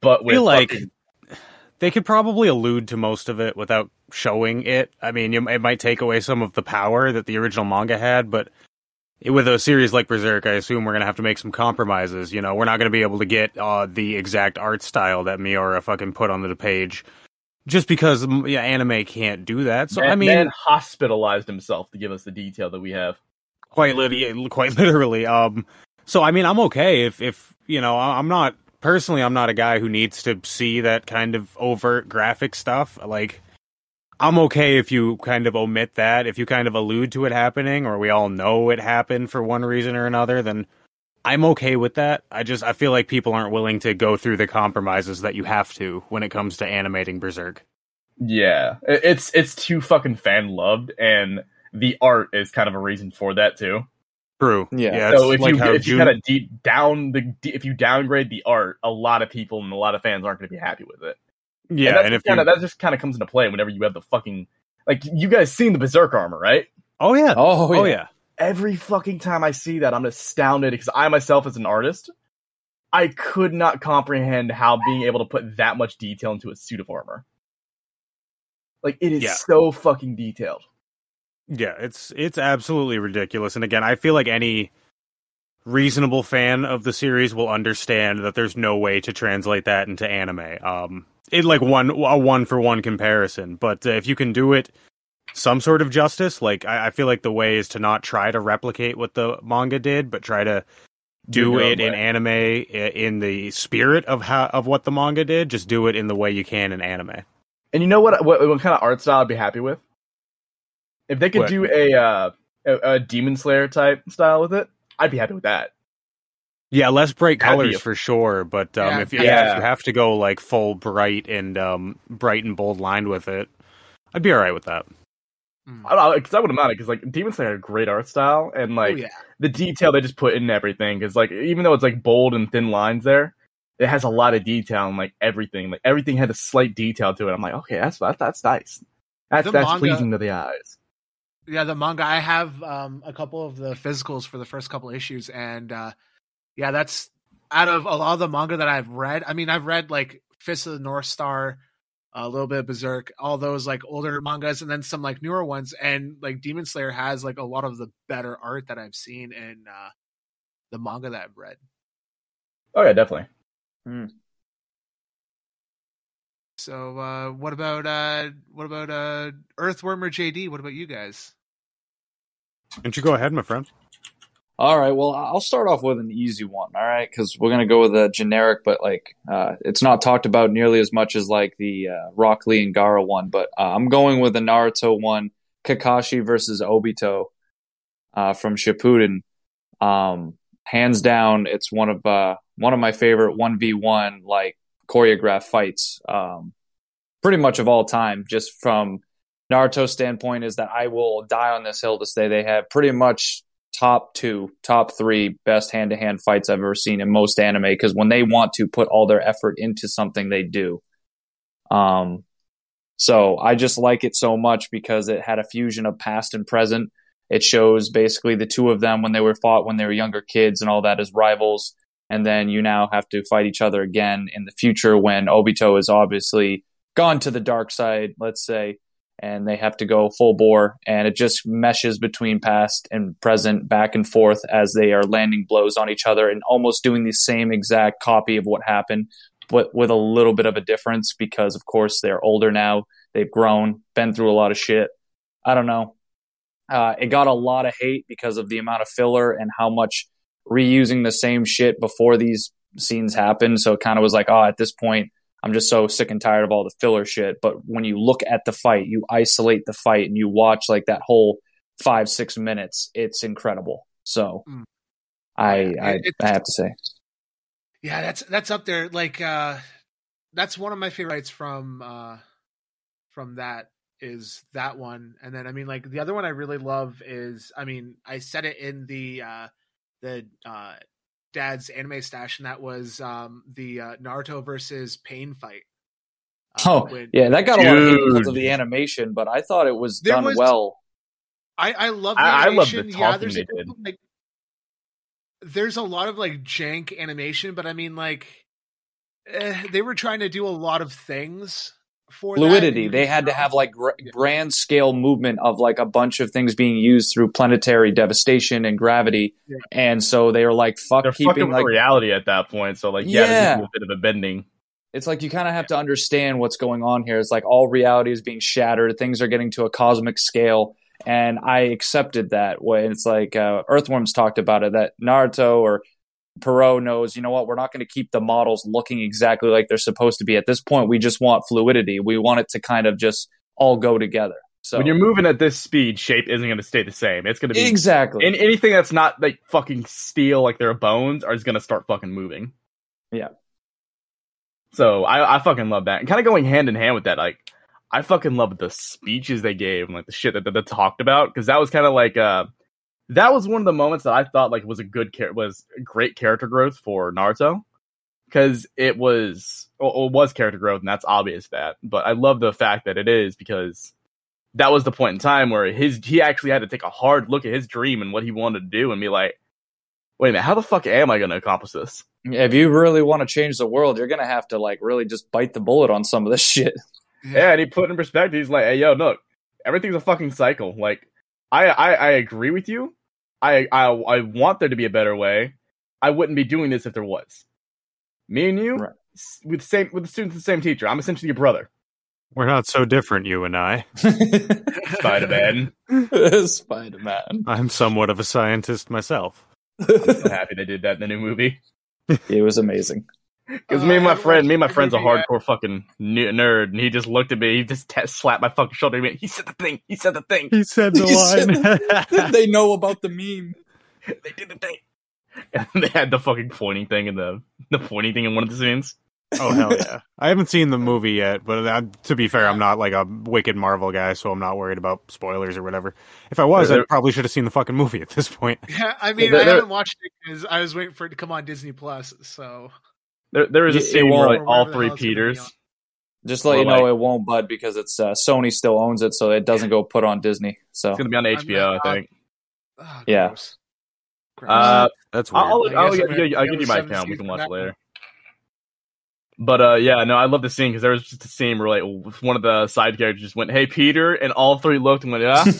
But I feel like fucking... they could probably allude to most of it without showing it. I mean, it might take away some of the power that the original manga had, but with a series like Berserk, I assume we're gonna have to make some compromises. You know, we're not gonna be able to get uh, the exact art style that Miura fucking put on the page, just because yeah, anime can't do that. So man, I mean, man hospitalized himself to give us the detail that we have. Quite literally, (laughs) quite literally. Um, so I mean, I'm okay if if you know, I'm not personally, I'm not a guy who needs to see that kind of overt graphic stuff. Like, I'm okay if you kind of omit that, if you kind of allude to it happening, or we all know it happened for one reason or another, then I'm okay with that. I just I feel like people aren't willing to go through the compromises that you have to when it comes to animating Berserk. Yeah, it's it's too fucking fan loved, and the art is kind of a reason for that too. True. Yeah. yeah so if like you if June... you kind of deep down the if you downgrade the art, a lot of people and a lot of fans aren't going to be happy with it. Yeah, and, and if kinda, that just kind of comes into play whenever you have the fucking like you guys seen the Berserk armor, right? Oh yeah. Oh, oh yeah. Every fucking time I see that, I'm astounded because I myself, as an artist, I could not comprehend how being able to put that much detail into a suit of armor. Like it is yeah. so fucking detailed. Yeah, it's it's absolutely ridiculous. And again, I feel like any reasonable fan of the series will understand that there's no way to translate that into anime. Um, it like one a one for one comparison. But uh, if you can do it some sort of justice, like I, I, feel like the way is to not try to replicate what the manga did, but try to do it in anime in the spirit of how of what the manga did. Just do it in the way you can in anime. And you know what? What, what kind of art style I'd be happy with? If they could what? do a, uh, a, a Demon Slayer type style with it, I'd be happy with that. Yeah, less bright colors a... for sure, but um, yeah, if, you, yeah. if you have to go like full bright and um, bright and bold lined with it, I'd be all right with that. Hmm. I don't because I would have minded because like Demon Slayer had a great art style and like oh, yeah. the detail they just put in everything because like even though it's like bold and thin lines there, it has a lot of detail and like everything like everything had a slight detail to it. I'm like okay that's that's, that's nice. That's that's manga, pleasing to the eyes yeah, the manga. I have um, a couple of the physicals for the first couple issues, and uh, yeah, that's out of a lot of the manga that I've read. I mean, I've read like Fist of the North Star, a little bit of Berserk, all those like older mangas, and then some like newer ones. And like Demon Slayer has like a lot of the better art that I've seen in uh, the manga that I've read. Oh yeah, definitely. Mm. So uh, what about uh, what about uh, Earthworm or JD? What about you guys? Why don't you go ahead, my friend? All right. Well, I'll start off with an easy one. All right, because we're gonna go with a generic, but like uh, it's not talked about nearly as much as like the uh, Rock Lee and Gaara one. But uh, I'm going with the Naruto one, Kakashi versus Obito uh, from Shippuden. Um, hands down, it's one of uh, one of my favorite one v one like choreographed fights, um, pretty much of all time. Just from Naruto's standpoint, is that I will die on this hill to say they have pretty much top two, top three best hand to hand fights I've ever seen in most anime. Because when they want to put all their effort into something, they do. Um, so I just like it so much because it had a fusion of past and present. It shows basically the two of them when they were fought when they were younger kids and all that as rivals and then you now have to fight each other again in the future when Obito is obviously gone to the dark side, let's say, and they have to go full bore, and it just meshes between past and present back and forth as they are landing blows on each other and almost doing the same exact copy of what happened, but with a little bit of a difference because, of course, they're older now, they've grown, been through a lot of shit. I don't know. Uh, it got a lot of hate because of the amount of filler and how much reusing the same shit before these scenes happened. So it kind of was like, oh, at this point, I'm just so sick and tired of all the filler shit. But when you look at the fight, you isolate the fight and you watch like that whole five, six minutes, it's incredible. So mm. I, I, I have to say. Yeah, that's, that's up there. Like, uh, that's one of my favorites from, uh, from that is that one, and then I mean like the other one I really love is I mean I said it in the uh the uh dad's anime stash, and that was um the uh, Naruto versus Pain fight. Uh, oh when, yeah, that got a lot of hate because of the animation, but I thought it was done was, well. I I love the I, I love the talking yeah, they did. Like, there's a lot of like jank animation, but I mean like eh, they were trying to do a lot of things for fluidity. They had to have like grand scale movement of like a bunch of things being used through planetary devastation and gravity, yeah. and so they were like, "Fuck, They're keeping like reality at that point." So like, yeah, yeah. a bit of a bending. It's like you kind of have to understand what's going on here. It's like all reality is being shattered. Things are getting to a cosmic scale, and I accepted that. When it's like uh, Earthworms talked about it, that Naruto or Pierrot knows, you know what, we're not going to keep the models looking exactly like they're supposed to be. At this point, we just want fluidity. We want it to kind of just all go together. So when you're moving at this speed, shape isn't going to stay the same. It's going to be exactly and anything that's not like fucking steel, like their bones, are going to start fucking moving. Yeah. So I, I fucking love that, and kind of going hand in hand with that, like I fucking love the speeches they gave and like the shit that, that they talked about because that was kind of like uh that was one of the moments that I thought like was a good char- was great character growth for Naruto. Because it was well, it was character growth and that's obvious that but I love the fact that it is because that was the point in time where his he actually had to take a hard look at his dream and what he wanted to do and be like wait a minute how the fuck am I going to accomplish this? If you really want to change the world you're going to have to like really just bite the bullet on some of this (laughs) shit. Yeah. And he put in perspective he's like hey yo look everything's a fucking cycle. Like I, I, I agree with you. I, I I want there to be a better way. I wouldn't be doing this if there was. Me and you, right. with the same with the students, the same teacher. I'm essentially your brother. We're not so different, you and I. Spider Man. Spider Man. I'm somewhat of a scientist myself. I'm so happy they did that in the new movie. It was amazing. Because uh, me and my friend, me and my friend's a hardcore fucking nerd, and he just looked at me. He just t- slapped my fucking shoulder. He said the thing. He said the thing. He said the (laughs) he line. Said, (laughs) (laughs) they know about the meme. they did the thing. And they had the fucking pointing thing in the the pointing thing in one of the scenes. Oh hell yeah! I haven't seen the movie yet, but uh, to be fair, I'm not like a wicked Marvel guy, so I'm not worried about spoilers or whatever. If I was, I probably should have seen the fucking movie at this point. Yeah, I mean, I haven't watched it because I was waiting for it to come on Disney Plus. So there, there is a scene where like all three Peters. Just let you know like, it won't, bud, because it's uh, Sony still owns it, so it doesn't go put on Disney. So it's gonna be on HBO, I think. Oh, yeah. Gross. Uh, that's weird. I'll, I'll, I'll, I'll, I'll give you my account. We can watch it later. But uh, yeah, no, I love the scene because there was just a scene where like one of the side characters just went, "Hey, Peter," and all three looked and went, "Yeah." (laughs)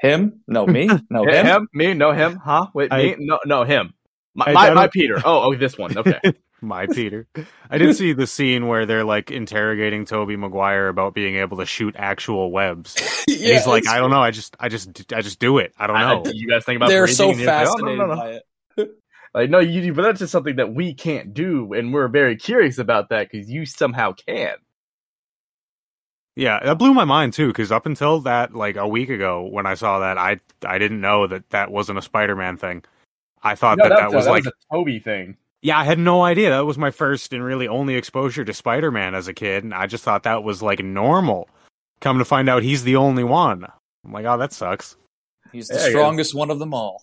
him? No, me? No, (laughs) him? him? Me? No, him? Huh? Wait, I, me? No, no, him. My, my, my Peter. Oh, oh, this one. Okay. (laughs) My Peter. I did see the scene where they're like interrogating Tobey Maguire about being able to shoot actual webs. (laughs) yeah, he's like, I don't know. I just, I just, I just do it. I don't know. I, you guys think about they're so fascinated like, oh, no, no, no. by it. (laughs) like, no, you, but that's just something that we can't do, and we're very curious about that because you somehow can. Yeah, that blew my mind too. Because up until that, like a week ago, when I saw that, I I didn't know that that wasn't a Spider-Man thing. I thought that that, was that like was a Tobey thing. Yeah, I had no idea. That was my first and really only exposure to Spider Man as a kid, and I just thought that was like normal. Come to find out, he's the only one. I'm like, oh, that sucks. He's the yeah, strongest one of them all.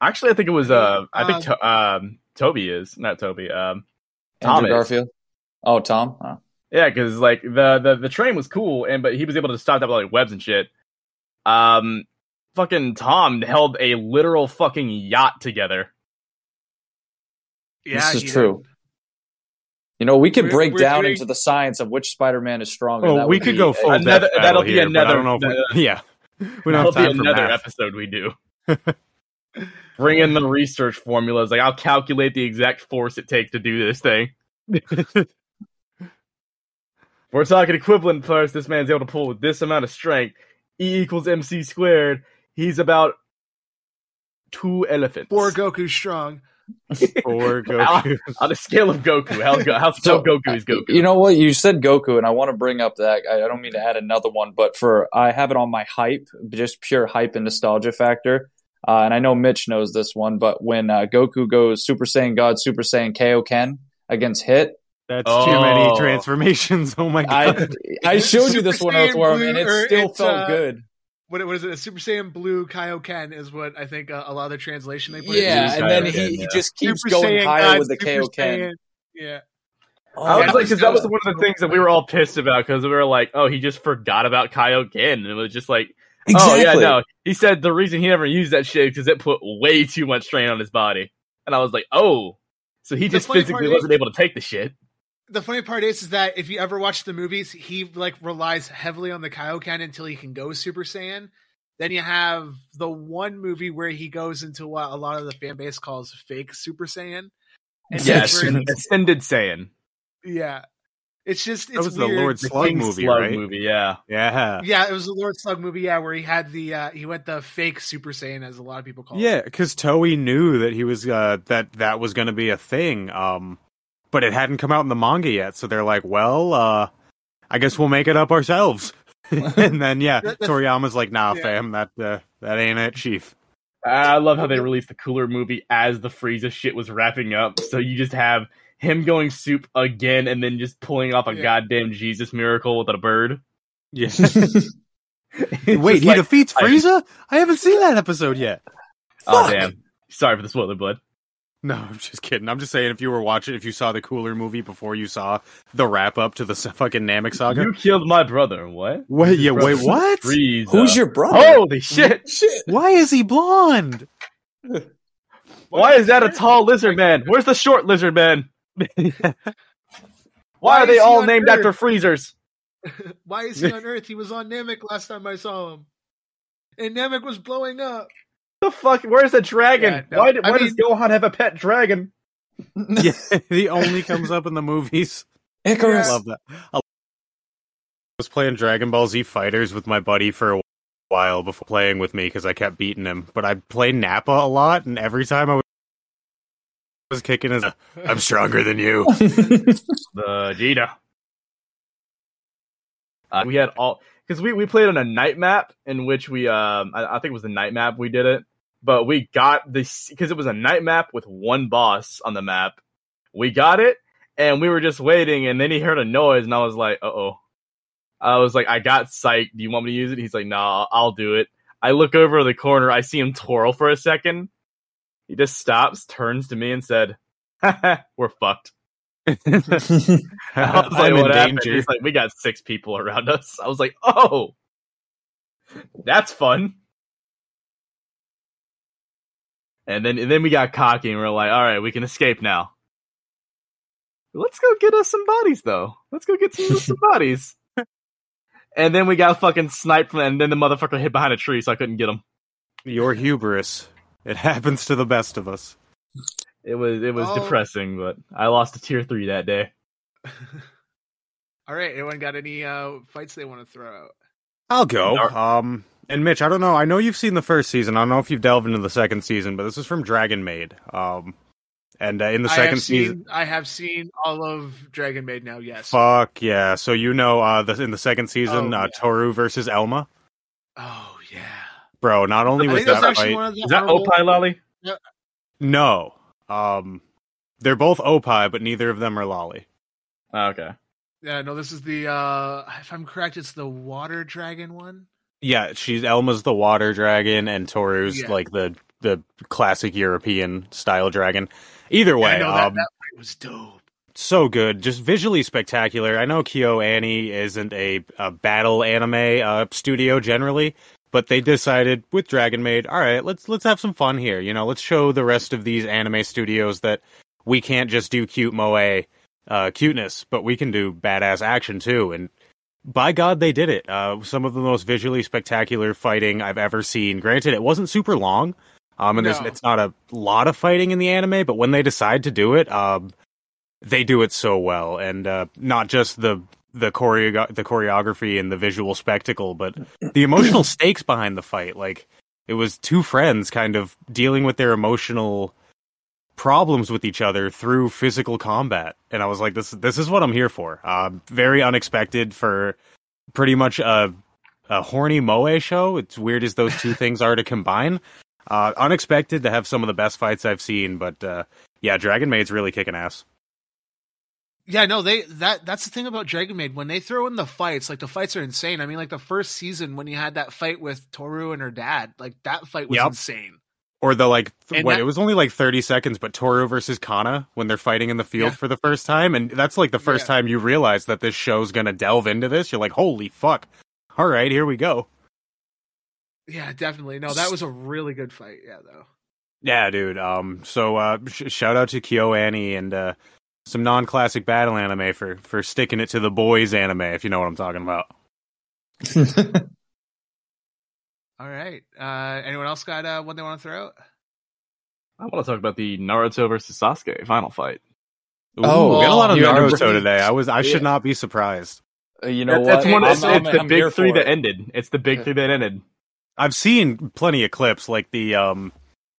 Actually, I think it was. Uh, I think to- um, Tobey is not Toby. Um, Tom Garfield. Oh, Tom. Oh. Yeah, because like the, the the train was cool, and but he was able to stop that with like webs and shit. Um, fucking Tom held a literal fucking yacht together. Yeah, this is true. Did. You know, we could we're, break we're doing... down into the science of which Spider-Man is stronger. Oh, we could go full another, (laughs) (laughs) That'll be here, another. We, yeah, we don't that'll be another math. episode we do. (laughs) Bring in the research formulas. Like I'll calculate the exact force it takes to do this thing. We're talking equivalent parts. This man's able to pull this amount of strength. E equals mc squared. He's about two elephants. Four Goku strong. (laughs) Or Goku. on a scale of Goku, how, how so, Goku is Goku? You know what? You said Goku, and I want to bring up that. I, I don't mean to add another one, but for I have it on my hype, just pure hype and nostalgia factor. Uh, and I know Mitch knows this one, but when uh, Goku goes Super Saiyan God, Super Saiyan Kaioken against Hit, That's Oh. too many transformations. (laughs) Oh my god! I showed you this Super one, Earthworm, Saiyan and Blue, it still it's, felt uh, good. What, what is it? A Super Saiyan Blue Kaioken is what I think uh, a lot of the translation they put. Yeah, and then Kaioken, he, he yeah. just keeps Super going Saiyan higher God, with the Super Kaioken. Saiyan- Yeah. Oh, I was Yeah, like, because that was one of the things that we were all pissed about because we were like, oh, he just forgot about Kaioken, and it was just like, oh yeah, no. He said the reason he never used that shit because it put way too much strain on his body, and I was like, oh, so he The just physically wasn't able to take the shit. The funny part is, is that if you ever watch the movies, he like relies heavily on the Kaioken until he can go Super Saiyan. Then you have the one movie where he goes into what a lot of the fan base calls fake Super Saiyan. And Yes. that's where- (laughs) Ascended Saiyan, yeah. It's just it's That was the. Lord the Slug King movie, Slug right? movie, yeah. Yeah, Yeah, it was the Lord Slug movie. Yeah, where he had the uh he went the fake Super Saiyan, as a lot of people call it. yeah. Because Toei knew that he was uh, that that was going to be a thing. Um, but it hadn't come out in the manga yet, so they're like, well, uh, I guess we'll make it up ourselves. (laughs) and then yeah, (laughs) Toriyama's like, nah, Yeah. fam, that uh, that ain't it, chief. I love how they released the cooler movie as the Frieza shit was wrapping up. So you just have him going soup again and then just pulling off a Yeah. goddamn Jesus miracle with a bird. Yeah. (laughs) Wait, he like, defeats I- Frieza? I haven't seen that episode yet. oh damn. Sorry for the spoiler, bud. No, (laughs) I'm just kidding. I'm just saying if you were watching, if you saw the cooler movie before you saw the wrap up to the (laughs) fucking Namek saga. You killed my brother. What? Wait, yeah, wait, what? Frieza. Who's your brother? Holy shit! (laughs) shit! Why is he blonde? Why is that a tall lizard man? Where's the short lizard man? Why, Why are they all named Earth? after freezers? Why is he on Earth? He was on Namek last time I saw him. And Namek was blowing up. The fuck? Where's the dragon? Yeah, no, why did, I why does mean- Gohan have a pet dragon? (laughs) yeah, he only comes up in the movies. Icarus. I love that. I was playing Dragon Ball Z Fighters with my buddy for a while before playing with me because I kept beating him. But I played Nappa a lot, and every time I was kicking his, I'm stronger than you. (laughs) Vegeta. Uh, we had all because we, we played on a night map in which we um I, I think it was the night map we did it, but we got this because it was a night map with one boss on the map. We got it and we were just waiting, and then he heard a noise, and I was like, uh oh. I was like, I got sight. Do you want me to use it? He's like, nah, I'll do it. I look over the corner, I see him twirl for a second. He just stops, turns to me, and said, (laughs) "We're fucked." (laughs) I was like, I'm what happened? danger. He's like, we got six people around us. I was like, oh, that's fun. And then, and then we got cocky and we are like, all right, we can escape now. Let's go get us some bodies, though. Let's go get some, (laughs) some bodies. And then we got fucking sniped, from, and then the motherfucker hid behind a tree, so I couldn't get him. Your hubris. It happens to the best of us. It was it was Oh. depressing, but I lost a tier three that day. (laughs) All right, anyone got any uh fights they want to throw out? I'll go. Um, and Mitch, I don't know. I know you've seen the first season. I don't know if you've delved into the second season, but this is from Dragon Maid. Um, and uh, in the I second have season, I have seen all of Dragon Maid now, yes. fuck yeah. So you know, uh, the, in the second season, Oh, uh, yeah. Toru versus Elma, Oh yeah. bro. Not only I was that actually fight, one of the Is that honorable- Opie Lolly? no, um, they're both Opie, but neither of them are Lolly. Oh, okay. Yeah, no, this is the uh if I'm correct, it's the water dragon one. Yeah, she's Elma's the water dragon, and Toru's Yeah. like the the classic European style dragon. Either Yeah, way, I know that, um, that was dope. so good, just visually spectacular. I know KyoAni isn't a, a battle anime uh, studio generally, but they decided with Dragon Maid, all right, let's let's have some fun here. You know, let's show the rest of these anime studios that we can't just do cute moe uh, cuteness, but we can do badass action too. And by God, they did it. Uh, some of the most visually spectacular fighting I've ever seen. Granted, it wasn't super long. Um, and there's, No. it's not a lot of fighting in the anime, but when they decide to do it, um, they do it so well, and uh, not just the the choreo- the choreography and the visual spectacle, but the emotional (clears throat) stakes behind the fight. Like it was two friends kind of dealing with their emotional problems with each other through physical combat, and I was like, this this is what I'm here for. Uh, very unexpected for pretty much a a horny moe show. It's weird as those two (laughs) things are to combine. Uh, unexpected to have some of the best fights I've seen, but uh, yeah, Dragon Maid's really kicking ass. Yeah, no, they that that's the thing about Dragon Maid. When they throw in the fights, like the fights are insane. I mean, like the first season when you had that fight with Toru and her dad, like that fight was Yep. insane. Or the like, th- what? that- it was only like thirty seconds, but Toru versus Kanna when they're fighting in the field Yeah. for the first time, and that's like the first Yeah. time you realize that this show's gonna delve into this. You're like, holy fuck! All right, here we go. Yeah, definitely. No, that was a really good fight. Yeah, though. Yeah, dude. Um, so uh, sh- shout out to KyoAni and uh, some non-classic battle anime for for sticking it to the boys anime, if you know what I'm talking about. (laughs) All right. Uh, anyone else got uh, one they want to throw out? I want to talk about the Naruto versus Sasuke final fight. Oh, we got a lot of Naruto gotta- today. I was I Yeah. should not be surprised. Uh, you know That's, that's what? one. I'm- It's, I'm- it's the I'm big three that it. ended. It's the big Yeah. three that ended. I've seen plenty of clips like the um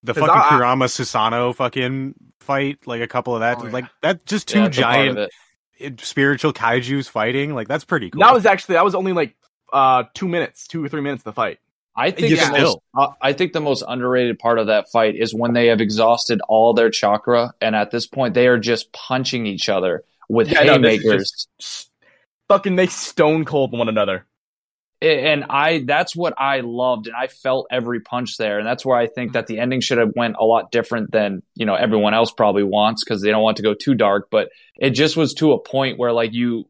the fucking I- I- Kurama Susanoo fucking fight, like a couple of that, Oh, yeah. like that just two that's a part of giant it. spiritual kaiju's fighting. Like that's pretty cool. That was actually that was only like uh two minutes, two or three minutes of the fight. I think Yeah, the most, uh, I think the most underrated part of that fight is when they have exhausted all their chakra, and at this point they are just punching each other with Yeah, no, haymakers. just- Fucking they stone cold one another. and I that's what I loved, and I felt every punch there, and that's where I think that the ending should have went a lot different than you know everyone else probably wants because they don't want to go too dark, but it just was to a point where like you.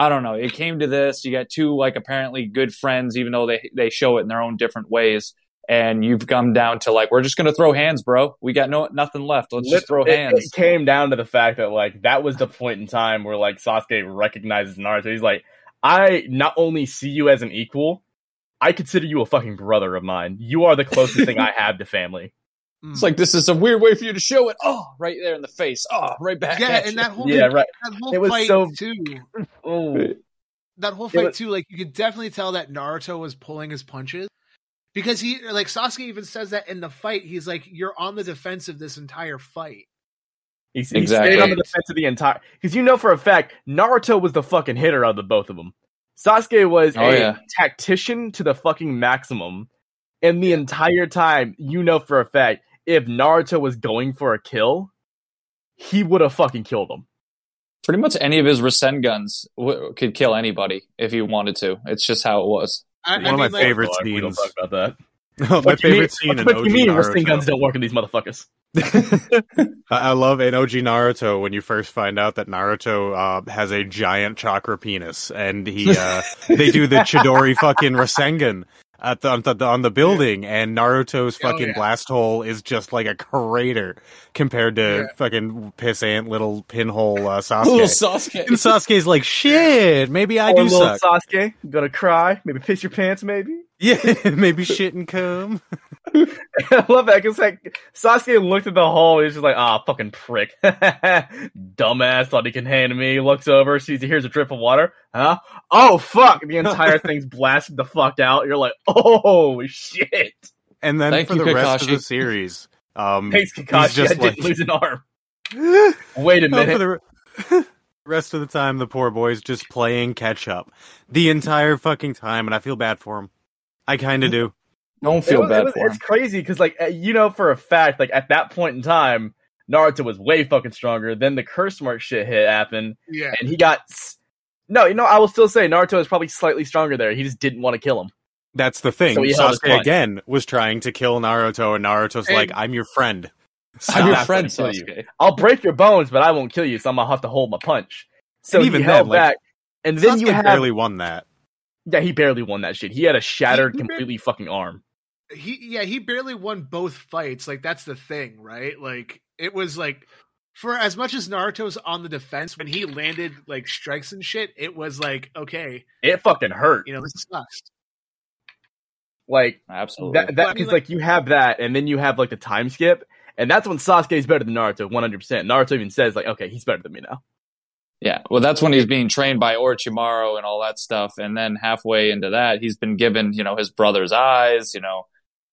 I don't know. It came to this. You got two like apparently good friends, even though they they show it in their own different ways. And you've come down to like we're just gonna throw hands, bro. We got no nothing left. Let's just throw It- hands. It came down to the fact that like that was the point in time where like Sasuke recognizes Naruto. He's like, I not only see you as an equal, I consider you a fucking brother of mine. You are the closest thing I (laughs) have to family. Mm. It's like this is a weird way for you to show it. Oh, right there in the face. Oh, right back. yeah, at and you. that whole Yeah, right. that whole It was fight so- too. (laughs) Oh, That whole fight was- too. Like you could definitely tell that Naruto was pulling his punches because he like Sasuke even says that in the fight. He's like, "You're on the defensive this entire fight." he, he Exactly. stayed on the defense of the entire because you know for a fact Naruto was the fucking hitter of the both of them. Sasuke was Oh, a yeah. tactician to the fucking maximum, and the entire time you know for a fact if Naruto was going for a kill, he would have fucking killed him. Pretty much any of his Rasengans w- could kill anybody if he wanted to. It's just how it was. I, One I of my like, favorite Fuck, we don't scenes. talk about that. (laughs) my What you mean- favorite scene in What OG you mean Naruto. wrestling guns don't work in these motherfuckers? (laughs) (laughs) I I love in OG Naruto when you first find out that Naruto uh, has a giant chakra penis, and he uh, they do the Chidori fucking Rasengan at the, on the on the building, and Naruto's Oh, fucking yeah. blast hole is just like a crater compared to Yeah. fucking pissant little pinhole uh, (laughs) Little Sasuke. Sasuke. and Sasuke's like, (laughs) shit, maybe I Or do little suck. Sasuke, gonna cry? Maybe piss your pants? Maybe. (laughs) Yeah, maybe shit and cum. (laughs) I love that because like Sasuke looked at the hole, he's just like, ah, fucking prick, (laughs) dumbass, thought he could hand me. Looks over, sees here's a drip of water, huh? Oh fuck! The entire (laughs) thing's blasted the fuck out. You're like, oh shit! And then Thank for you, the rest of the series, um, Thanks, he's Kakashi. I just did like- lose an arm. Wait a No, for minute. the rest of the time, the poor boy's just playing catch up the entire fucking time, and I feel bad for him. I kind of do. Don't It feel was- it bad was- for him. It's crazy because, like, uh, you know for a fact, like at that point in time, Naruto was way fucking stronger. Then the curse mark shit hit happened, yeah, and he got. s- No, you know, I will still say Naruto is probably slightly stronger there. He just didn't want to kill him. That's the thing. So he held his Sasuke again was trying to kill Naruto, and Naruto's And- like, "I'm your friend." I'm your not friend, gonna kill Sasuke. I'll break your bones, but I won't kill you, so I'm gonna have to hold my punch. So And he even held then, like, and then Sasuke you have barely won that. yeah, he barely won that shit. He had a shattered, He- he completely fucking arm. He yeah he barely won both fights. Like that's the thing, right? Like it was like for as much as Naruto's on the defense when he landed like strikes and shit, it was like okay, It fucking hurt. you know this sucks. Like Absolutely. that, But that I mean, because like- like you have that, and then you have like the time skip, and that's when Sasuke is better than Naruto, one hundred percent. Naruto even says like, okay, he's better than me now. Yeah, well, that's when he's being trained by Orochimaru and all that stuff, and then halfway into that, he's been given, you know, his brother's eyes. You know,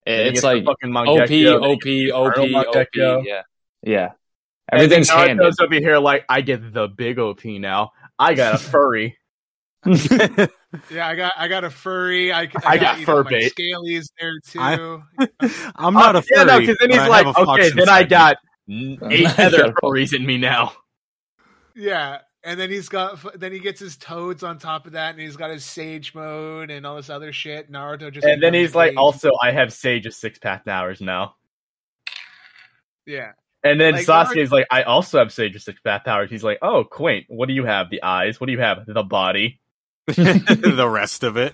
Then it's like fucking OP, Mangekyo, then he OP, gets OP, OP. Yeah, yeah. And then Everything's handed. Naruto's over here like, I get the big OP now. I got a furry. (laughs) Yeah, I got I got a furry. I, I, I got you fur know, bait. Scalies there too. I- (laughs) I'm not Uh, a furry. yeah, no, because then he's like, have a fox okay, then I got eight (laughs) other got a fox. furries in me now. yeah, and then he's got then he gets his toads on top of that, and he's got his sage mode and all this other shit. Naruto just and then he's like, rage. also, I have Sage's six path hours now. yeah. And then Like, Sasuke's like, I also have Sage's six path powers. He's like, oh, quaint. What do you have? The eyes. What do you have? The body. (laughs) the rest of it.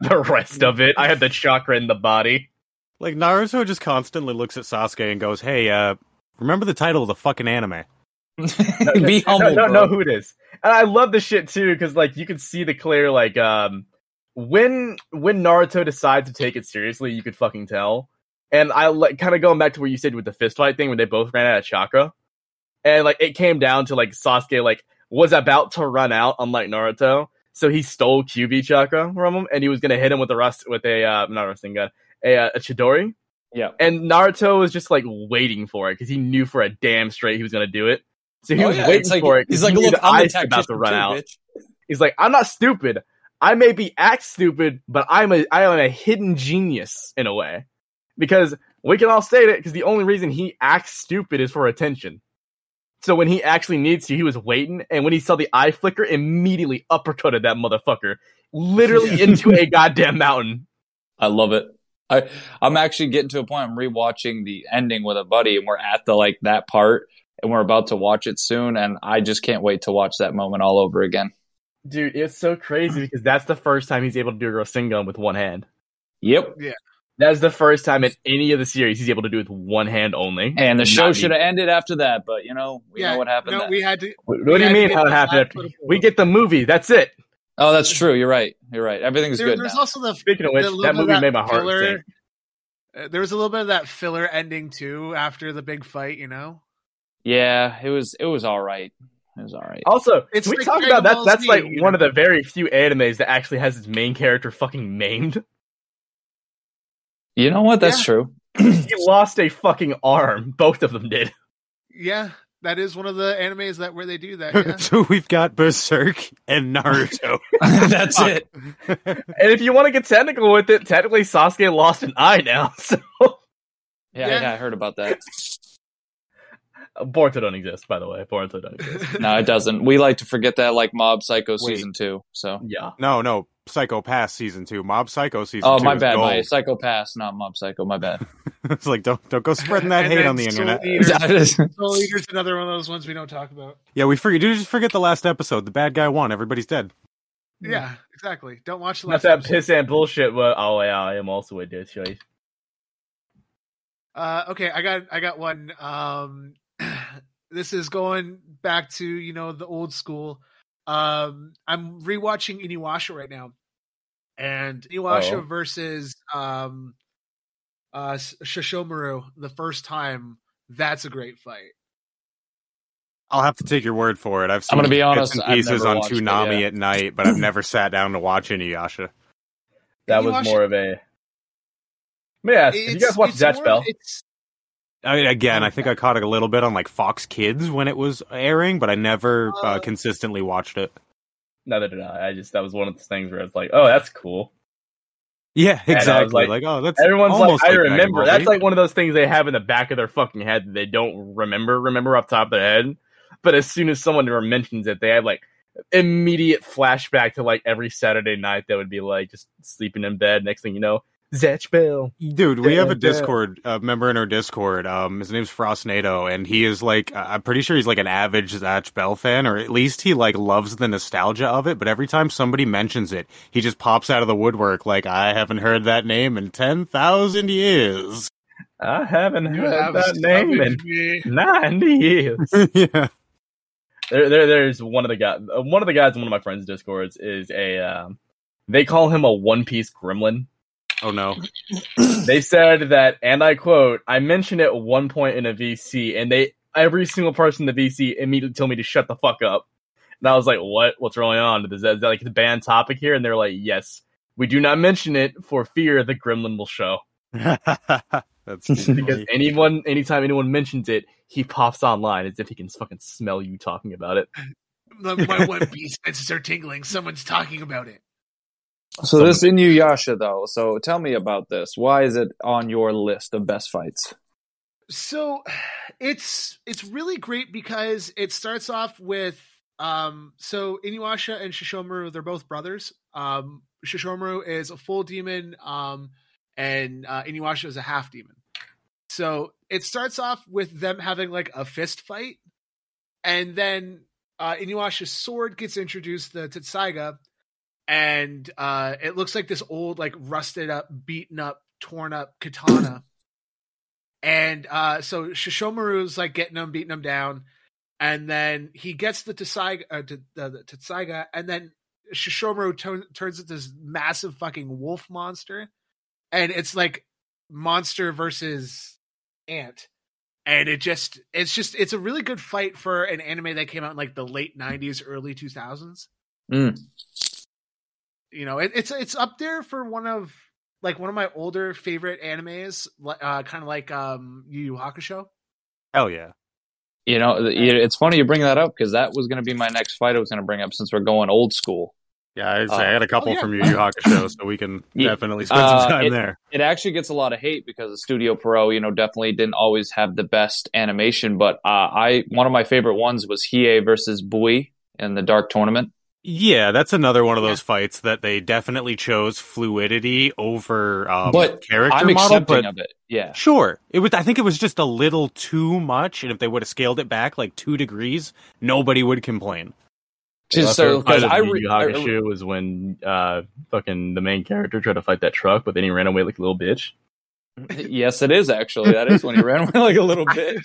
The rest of it. I have the chakra in the body. Like Naruto just constantly looks at Sasuke and goes, "Hey, uh, remember the title of the fucking anime?" Be humble, bro. know who it is. And I love the shit too because like you can see the clear like um when when Naruto decides to take it seriously, you could fucking tell. And I like kind of going back to where you said with the fist fight thing when they both ran out of chakra, and like it came down to like Sasuke like was about to run out, unlike Naruto. So he stole Kyuubi chakra from him, and he was gonna hit him with a rust with a uh, not a rusting gun, a, uh, a Chidori. Yeah. And Naruto was just like waiting for it because he knew for a damn straight he was gonna do it. So he Oh, was yeah, waiting like, for it. He's like, look, I'm the about to run too, out. bitch. He's like, I'm not stupid. I may be act stupid, but I'm a I am a hidden genius in a way. Because we can all state it, because the only reason he acts stupid is for attention. So when he actually needs to, he was waiting, and when he saw the eye flicker, immediately uppercutted that motherfucker, literally into a goddamn mountain. I love it. I I'm actually getting to a point. I'm rewatching the ending with a buddy, and we're at the like that part, and we're about to watch it soon, and I just can't wait to watch that moment all over again. Dude, it's so crazy because that's the first time he's able to do a Rasengan with one hand. Yep. Yeah. That's the first time in any of the series he's able to do it with one hand only. And the show should have ended after that, but you know, we yeah, know what happened. No, then. we had to. What, what do you mean how it happened? after- We get the movie. That's it. oh, that's true. You're right. You're right. Everything's There, good there's now. also the Speaking of which, the little that bit of movie made my heart filler- sink. uh, there was a little bit of that filler ending too after the big fight. You know, yeah, it was. It was all right. It was all right. Also, It's we like talk about that. That's like you one of the very few animes that actually has its main character fucking maimed. You know what? That's Yeah. true. (clears throat) he lost a fucking arm. Both of them did. yeah, that is one of the animes that where they do that. (laughs) Yeah. so we've got Berserk and Naruto. (laughs) that's Fuck. it. And if you want to get technical with it, technically Sasuke lost an eye now. (laughs) So Yeah, Yeah. yeah, I heard about that. Boruto don't exist, by the way. Boruto don't exist. (laughs) No, it doesn't. We like to forget that, like Mob Psycho Wait. season two. So, Yeah. no, no, Psycho Pass season two, Mob Psycho season oh two. my bad, my Psycho Pass, not Mob Psycho. My bad. (laughs) it's like don't don't go spreading that (laughs) hate on the Soul internet. Eater. Soul Eater's another one of those ones we don't talk about. Yeah, we forget. Dude, just forget the last episode. The bad guy won. Everybody's dead. Yeah, exactly. Don't watch the Not last that episode. piss and bullshit, but oh yeah, I am also a dick choice. Uh, okay, I got I got one. Um, this is going back to you know the old school. Um, I'm rewatching Inuyasha right now, and Inuyasha Oh. versus um, uh, S- Sesshomaru the first time. That's a great fight. I'll have to take your word for it. I've seen I'm gonna be bits honest, and pieces on watched it, Toonami yeah. at night, but I've never sat down to watch Inuyasha. That was more of a. Let me ask, did you guys watch it's Zatch more- Bell? It's I mean, again, I think I caught it a little bit on like Fox Kids when it was airing, but I never uh, Uh, consistently watched it. Neither did I. I just that was one of those things where it's like, oh, that's cool. Yeah, And I was exactly. like- Like, oh, that's Everyone's almost like, I remember. That's like one of those things they have in the back of their fucking head that they don't remember, remember off the top of their head. But as soon as someone mentions it, they have like immediate flashback to like every Saturday night that would be like just sleeping in bed. Next thing you know, Zatch Bell. Dude, we have a Yeah, yeah. Discord uh, member in our Discord. Um, his name's Frostnado, and he is like, uh, I'm pretty sure he's like an avid Zatch Bell fan, or at least he like loves the nostalgia of it. But every time somebody mentions it, he just pops out of the woodwork like, I haven't heard that name in ten thousand years. I haven't You heard have that name in me. ninety years. (laughs) yeah, there, there, there's one of the guys. uh, One of the guys in one of my friends' discords is a. Um, they call him a One Piece gremlin. Oh no, (clears throat) they said that, and I quote, I mentioned it at one point in a VC, and they every single person in the VC immediately told me to shut the fuck up. And I was like, "What? What's going on? Is that, is that like the banned topic here?" And they're like, "Yes, we do not mention it for fear the gremlin will show." (laughs) (laughs) that's Because funny. anyone, anytime anyone mentions it, he pops online as if he can fucking smell you talking about it. My my One Piece senses are tingling. Someone's talking about it. So this Inuyasha though. So tell me about this. Why is it on your list of best fights? So it's it's really great because it starts off with um, so Inuyasha and Sesshomaru, they're both brothers. Um, Sesshomaru is a full demon, um, and uh, Inuyasha is a half demon. So it starts off with them having like a fist fight, and then uh, Inuyasha's sword gets introduced, the Tessaiga, and uh, it looks like this old, like rusted up, beaten up, torn up katana. and uh, so Sesshomaru's like getting him, beating him down, and then he gets the Tessaiga, uh, the, the Tessaiga, and then Sesshomaru t- turns into this massive fucking wolf monster, and it's like monster versus ant and it just it's just it's a really good fight for an anime that came out in like the late 90s early 2000s Mm. You know it, it's it's up there for one of like one of my older favorite animes uh kind of like um yu yu hakusho Hell yeah. You know, it's funny you bring that up because that was going to be my next fight I was going to bring up since we're going old school. Yeah, I'd say Uh, I had a couple oh, yeah. from Yu Yu Hakusho, (laughs) so we can Yeah. definitely spend Uh, some time it- there. It actually gets a lot of hate because Studio Pierrot, you know, definitely didn't always have the best animation. But uh, I one of my favorite ones was Hiei versus Bui in the Dark Tournament. Yeah, that's another one of those fights that they definitely chose fluidity over um, But character I'm model. accepting But of it. Yeah. sure, it was. I think it was just a little too much, and if they would have scaled it back like two degrees, nobody would complain. Just My so because I, Yu re- Yu I Hakusho was when uh fucking the main character tried to fight that truck, but then he ran away like a little bitch. yes, it is actually. That is when he ran away like a little (laughs) bitch.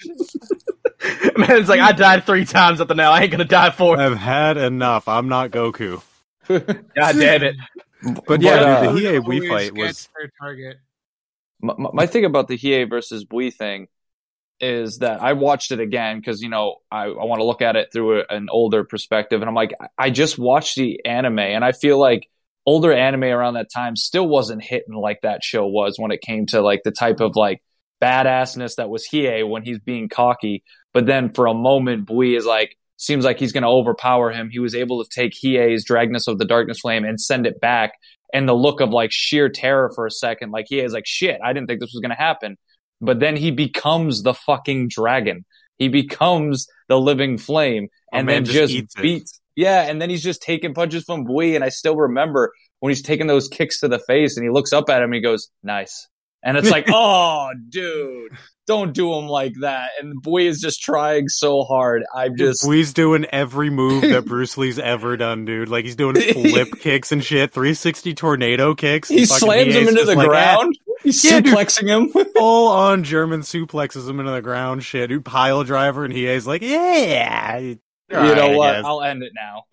(laughs) Man, it's like I died three times up to now. I ain't gonna die four. I've had enough. I'm not Goku. (laughs) God damn it! But yeah, uh, dude, the Hiei Always Wii fight gets was their target my, my- my thing about the Hiei versus Bui thing is that I watched it again because you know I, I want to look at it through a, an older perspective, and I'm like, I just watched the anime, and I feel like older anime around that time still wasn't hitting like that show was when it came to like the type of like badassness that was Hiei when he's being cocky, but then for a moment Bui is like seems like he's going to overpower him. He was able to take Hiei's Dragon of the Darkness Flame and send it back and the look of like sheer terror for a second. Like he is like, shit, I didn't think this was going to happen. But then he becomes the fucking dragon. He becomes the living flame Oh, and man, then just just, eats it. beats. Yeah. And then he's just taking punches from Bui. And I still remember when he's taking those kicks to the face and he looks up at him and he goes, nice. And it's like, (laughs) oh, dude, don't do him like that. And Bui is just trying so hard. I'm just. Wee's doing every move that (laughs) Bruce Lee's ever done, dude. Like he's doing flip (laughs) kicks and shit, 360 tornado kicks. He slams him into the like, "Ah, ground. He's Yeah, dude. suplexing him. (laughs) full on German suplexes him into the ground. Shit, dude, pile driver, and he's like, yeah. you Alright, know what? I'll end it now.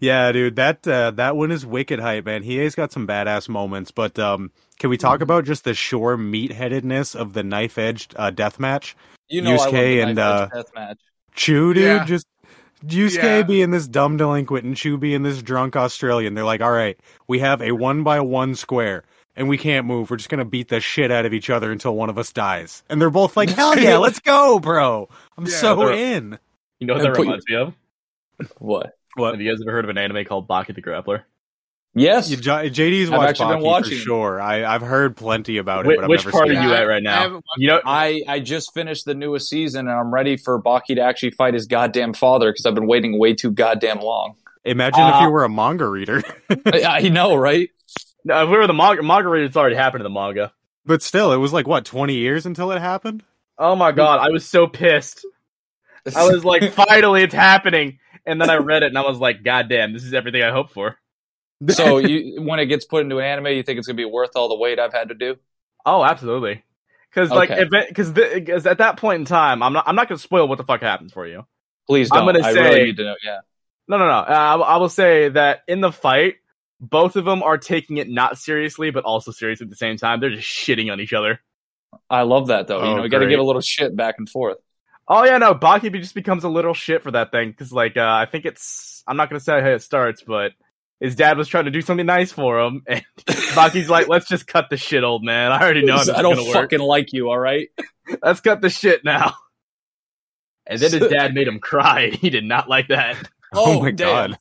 Yeah, dude, that uh, that one is wicked hype, man. He has got some badass moments, but um, can we talk about just the shore meatheadedness of the knife edged uh, death match? You know, I love Yusuke the and, knife uh, death match. Chu, dude, Yeah. just Yusuke Yeah. being this dumb delinquent and Chu being this drunk Australian. They're like, all right, we have a one by one square. And we can't move. We're just gonna beat the shit out of each other until one of us dies. And they're both like, "Hell yeah, (laughs) let's go, bro! I'm Yeah, so in." You know what And that put- reminds me of? What? What? Have you guys ever heard of an anime called Baki the Grappler? Yes. You, J- JD's I've watched actually been Baki for watching. sure. I, I've heard plenty about it, Wh- but I've which never part seen are it. you at right now? haven't You know, I, I just finished the newest season and I'm ready for Baki to actually fight his goddamn father because I've been waiting way too goddamn long. Imagine if Uh, you were a manga reader. I, I (laughs) know, right? no, if we were the manga, manga reader, it's already happened in the manga. but still, it was like what twenty years until it happened. Oh my god, I was so pissed. I was like, (laughs) finally, it's happening. And then I read it and I was like, God damn, this is everything I hoped for. So (laughs) you, when it gets put into an anime, you think it's gonna be worth all the wait I've had to do? Oh, absolutely. Because like, Okay. because because at that point in time, I'm not I'm not gonna spoil what the fuck happens for you. Please I'm don't. gonna I say- really need to know. Yeah. No, no, no. Uh, I, I will say that in the fight, both of them are taking it not seriously, but also serious at the same time. They're just shitting on each other. I love that though. Oh, you know, you got to give a little shit back and forth. Oh yeah, no, Baki just becomes a little shit for that thing because like uh, I think it's I'm not gonna say how it starts, but his dad was trying to do something nice for him, (laughs) and Baki's like, "Let's just cut the shit, old man. I already know how this (laughs) I is don't gonna work. fucking like you. All right. (laughs) Let's cut the shit now." And then his dad made him cry. and He did not like that. Oh, oh, my damn. god!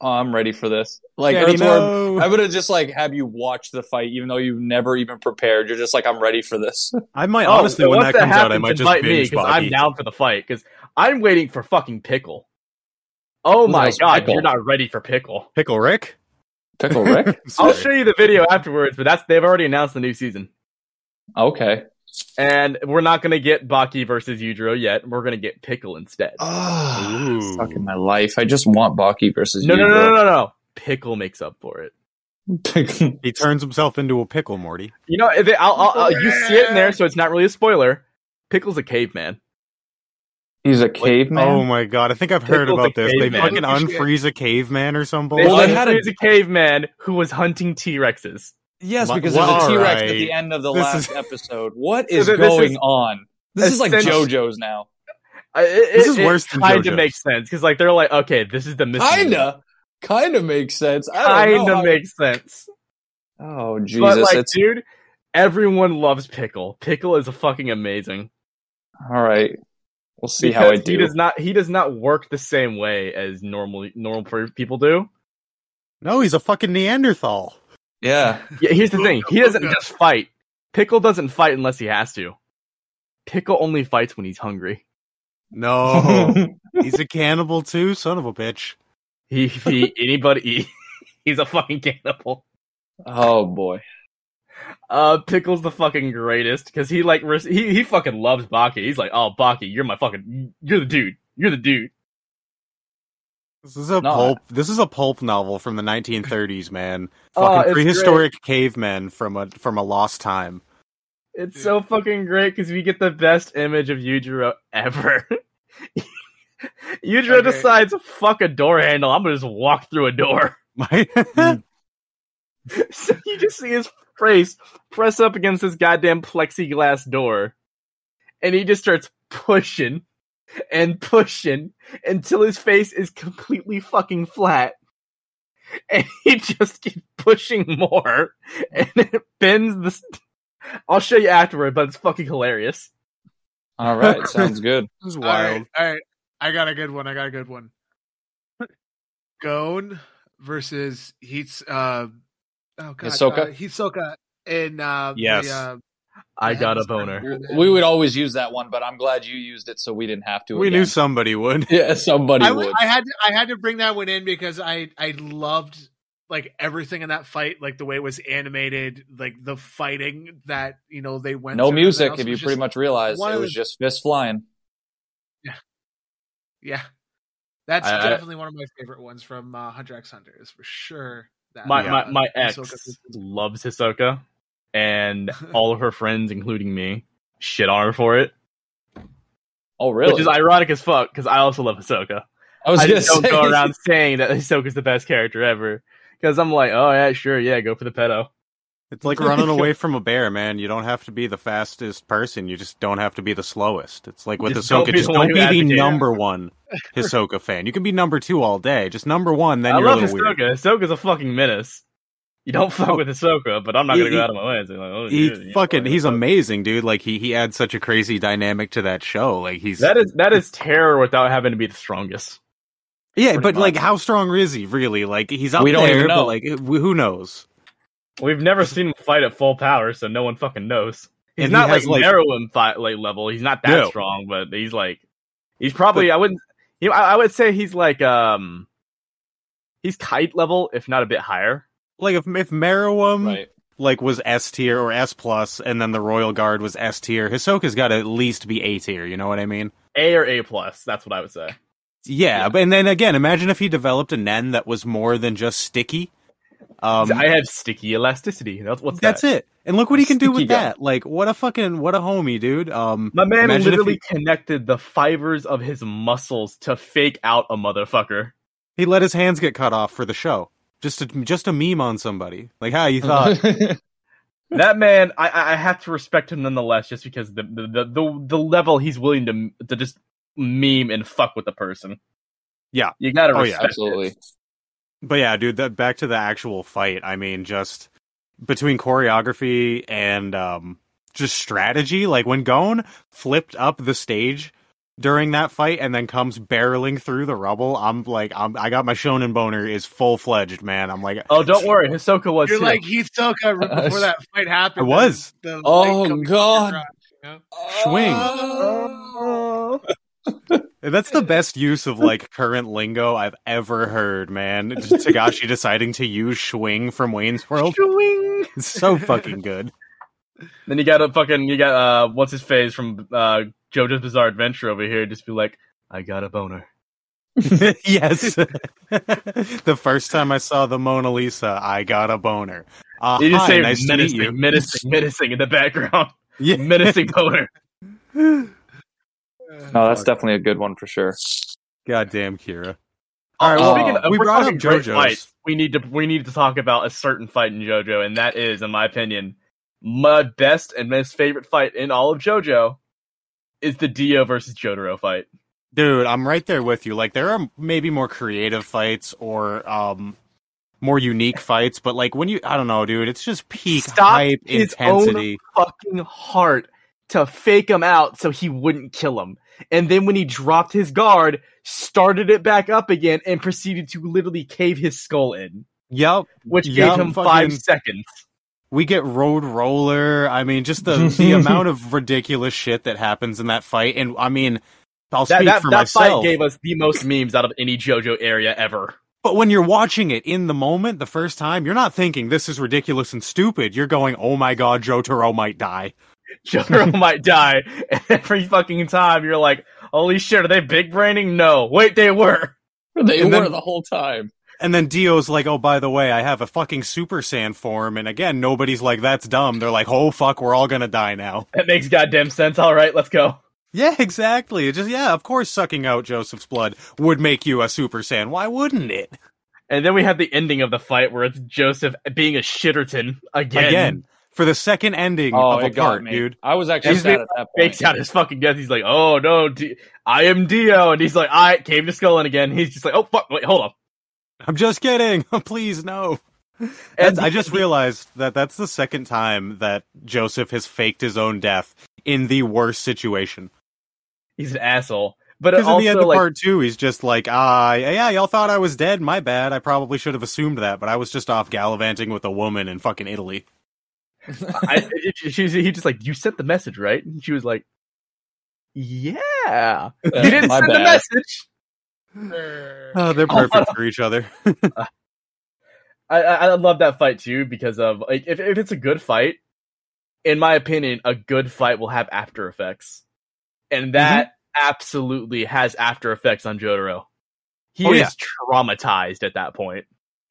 Oh, I'm ready for this. Like Daddy, Earthworm, no. I would have just like have you watch the fight, even though you've never even prepared. You're just like, I'm ready for this. I oh, might Oh, honestly, so when once that comes out, I might just invite me binge because I'm down for the fight because I'm waiting for fucking pickle. Oh Who my god, Pickle? you're not ready for Pickle. Pickle Rick. Pickle Rick. (laughs) I'll show you the video afterwards, but that's they've already announced the new season. okay. And we're not gonna get Baki versus Yujiro yet. We're gonna get Pickle instead. Oh, Ooh. fuck in my life. I just want Baki versus No, no, no, no, no, no. Pickle makes up for it. He turns himself into a pickle, Morty. You know, if it, I'll, I'll, I'll, you see it in there, so it's not really a spoiler. Pickle's a caveman. He's a caveman. Oh my god, I think I've heard Pickle's about a this. They caveman. fucking unfreeze a caveman or something. They Well, they had a- a caveman who was hunting T Rexes. yes, Wha- because there's a well, T Rex at the end of the This last is- (laughs) episode. What is So is th- this going is- on? This is like JoJo's now. Uh, It, This it- is it worse than Kinda JoJo's. makes sense because like they're like, okay, this is the missing. Kinda, kinda makes sense. I don't know Kinda how- makes sense. Oh Jesus! but like, it's dude, everyone loves Pickle. Pickle is a fucking amazing. all right. We'll see Because how I do. He does not. He does not work the same way as normal normal people do. No, he's a fucking Neanderthal. Yeah. Yeah, here's the thing. He doesn't just fight. Pickle doesn't fight unless he has to. Pickle only fights when he's hungry. No, (laughs) he's a cannibal too. Son of a bitch. He, he anybody. (laughs) he's a fucking cannibal. oh boy. Uh, Pickle's the fucking greatest because he like res- he he fucking loves Baki. He's like, oh Baki, you're my fucking, you're the dude. You're the dude. This is a No, pulp. This is a pulp novel from the 1930s, man. (laughs) Oh, Fucking it's prehistoric cavemen from a from a lost time. It's Dude. so fucking great because we get the best image of Yujiro ever. (laughs) Yujiro Okay. decides, fuck a door handle. I'm gonna just walk through a door. (laughs) My (laughs) so you just see his face press up against this goddamn plexiglass door, and he just starts pushing and pushing until his face is completely fucking flat. And (laughs) he just keeps pushing more, and it bends the. St- I'll show you afterward, but it's fucking hilarious. All right. (laughs) Sounds good. this is wild. right, all right. I got a good one. I got a good one. Gon versus Heats. Uh, oh god, Hisoka? uh, Hisoka in uh, Yes. The, uh, I the got a boner. We would always use that one, but I'm glad you used it so we didn't have to. We again. knew somebody would. (laughs) Yeah, somebody I, would. w- I had to, I had to bring that one in because I I loved like everything in that fight, like the way it was animated, like the fighting that you know they went. no through music, if you was pretty much realized it was the- just fist flying. Yeah, yeah, that's I- I- definitely one of my favorite ones from uh, Hunter X Hunter. Is for sure. That My Yeah. my my ex versus- loves Hisoka, and (laughs) all of her friends, including me, shit on her for it. Oh, really? Which is ironic as fuck because I also love Hisoka. I was I gonna just don't say, go around saying that Hisoka's the best character ever. Because I'm like, oh yeah, sure, yeah, go for the pedo. It's like (laughs) running away from a bear, man. You don't have to be the fastest person. You just don't have to be the slowest. It's like with Just don't Just don't be the number (laughs) one Hisoka fan. You can be number two all day. Just number one, then I you're love a little Hisoka. weird. Hisoka's a fucking menace. You don't fuck with Hisoka, but I'm not He- gonna go out of my way like, oh, He dude, fucking, he's Hisoka. amazing, dude. Like he he adds such a crazy dynamic to that show. Like he's That is that is terror without having to be the strongest. yeah, but like how strong is he really? Like he's up We don't there, but like who knows? We've never seen him fight at full power, so no one fucking knows. He's And he not like has, like- Meruem fight like level. He's not that No. strong, but he's like he's probably I wouldn't you know, I, I would say he's like um he's Kite level, if not a bit higher. Like if if Meruem right. like was S tier or S plus, and then the Royal Guard was S tier, Hisoka's got to at least be A tier. You know what I mean? A or A plus, that's what I would say. Yeah, Yeah. but and then again, imagine if he developed a Nen that was more than just sticky. Um, I have sticky elasticity. That's what's that's that? it. And look what he can do with guy. that. Like, what a fucking what a homie, dude. Um, My man literally he- connected the fibers of his muscles to fake out a motherfucker. he let his hands get cut off for the show, just to just a meme on somebody. Like, how you thought? (laughs) that man, I- I I have to respect him nonetheless, just because the the the, the, the level he's willing to to just meme and fuck with the person. Yeah. you gotta Oh, yeah. respect. it. Absolutely. But yeah, dude, that back to the actual fight. I mean, just between choreography and um just strategy, like when Gon flipped up the stage during that fight and then comes barreling through the rubble, I'm like I'm I got my shonen boner is full fledged, man. I'm like Oh, don't worry, Hisoka was You're too. like Hisoka right (laughs) before that fight happened. It was. the- the Oh, God. across, you know? Swing. Oh. (laughs) That's the best use of like current lingo I've ever heard, man. Just Togashi deciding to use Schwing from Wayne's World. Schwing. It's so fucking good. Then you got a fucking you got uh what's his face from uh JoJo's Bizarre Adventure over here, just be like, I got a boner. (laughs) yes. (laughs) the first time I saw the Mona Lisa, I got a boner. Uh, You just hi, say nice to meet menacing, you. menacing, menacing in the background. Yeah. Menacing boner. No, that's definitely a good one for sure. Goddamn, Kira. All right, well, speaking of, we we're brought talking up JoJo's. fights. We need to we need to talk about a certain fight in JoJo, and that is, in my opinion, my best and most favorite fight in all of JoJo is the Dio versus Jotaro fight. Dude, I'm right there with you. Like, there are maybe more creative fights or um more unique fights, but like when you, I don't know, dude, it's just peak Stop hype his intensity. Fucking heart to fake him out so he wouldn't kill him, and then when he dropped his guard, started it back up again and proceeded to literally cave his skull in, Yep. which Yeah, gave him fucking- five seconds. We get Road Roller. I mean, just the the (laughs) amount of ridiculous shit that happens in that fight, and I mean, I'll That speak that, for that myself. fight gave us the most memes out of any JoJo area ever. But when you're watching it in the moment, the first time, you're not thinking this is ridiculous and stupid. You're going, "Oh my god, Jotaro might die." (laughs) Jotaro (laughs) might die. And every fucking time you're like, holy shit, are they big braining? No. Wait, they were. They And were then- the whole time. And then Dio's like, "Oh, by the way, I have a fucking Super Saiyan form." And again, nobody's like, "That's dumb." They're like, "Oh fuck, we're all gonna die now." That makes goddamn sense. All right, let's go. Yeah, exactly. It just yeah, of course, sucking out Joseph's blood would make you a Super Saiyan. Why wouldn't it? And then we have the ending of the fight where it's Joseph being a shitterton again. Again, for the second ending Oh, of a it part, me. dude. I was actually He's sad at that Fakes out his fucking death. He's like, oh no, D- I am Dio. And he's like, I came to Skull again. He's just like, oh fuck, wait, hold up. I'm just kidding. (laughs) Please no. And I just realized that that's the second time that Joseph has faked his own death in the worst situation. He's an asshole. But Because in the end of like, part two, he's just like, ah, yeah, y'all thought I was dead. My bad. I probably should have assumed that, but I was just off gallivanting with a woman in fucking Italy. I, she, was- he just like, you sent the message, right? And she was like, yeah. You didn't My send the message. Oh, they're perfect for each other. (laughs) Uh, I, I I love that fight too because of like if if it's a good fight, in my opinion, a good fight will have after effects, and mm-hmm. that absolutely has after effects on Jotaro. He Oh, is yeah. traumatized at that point.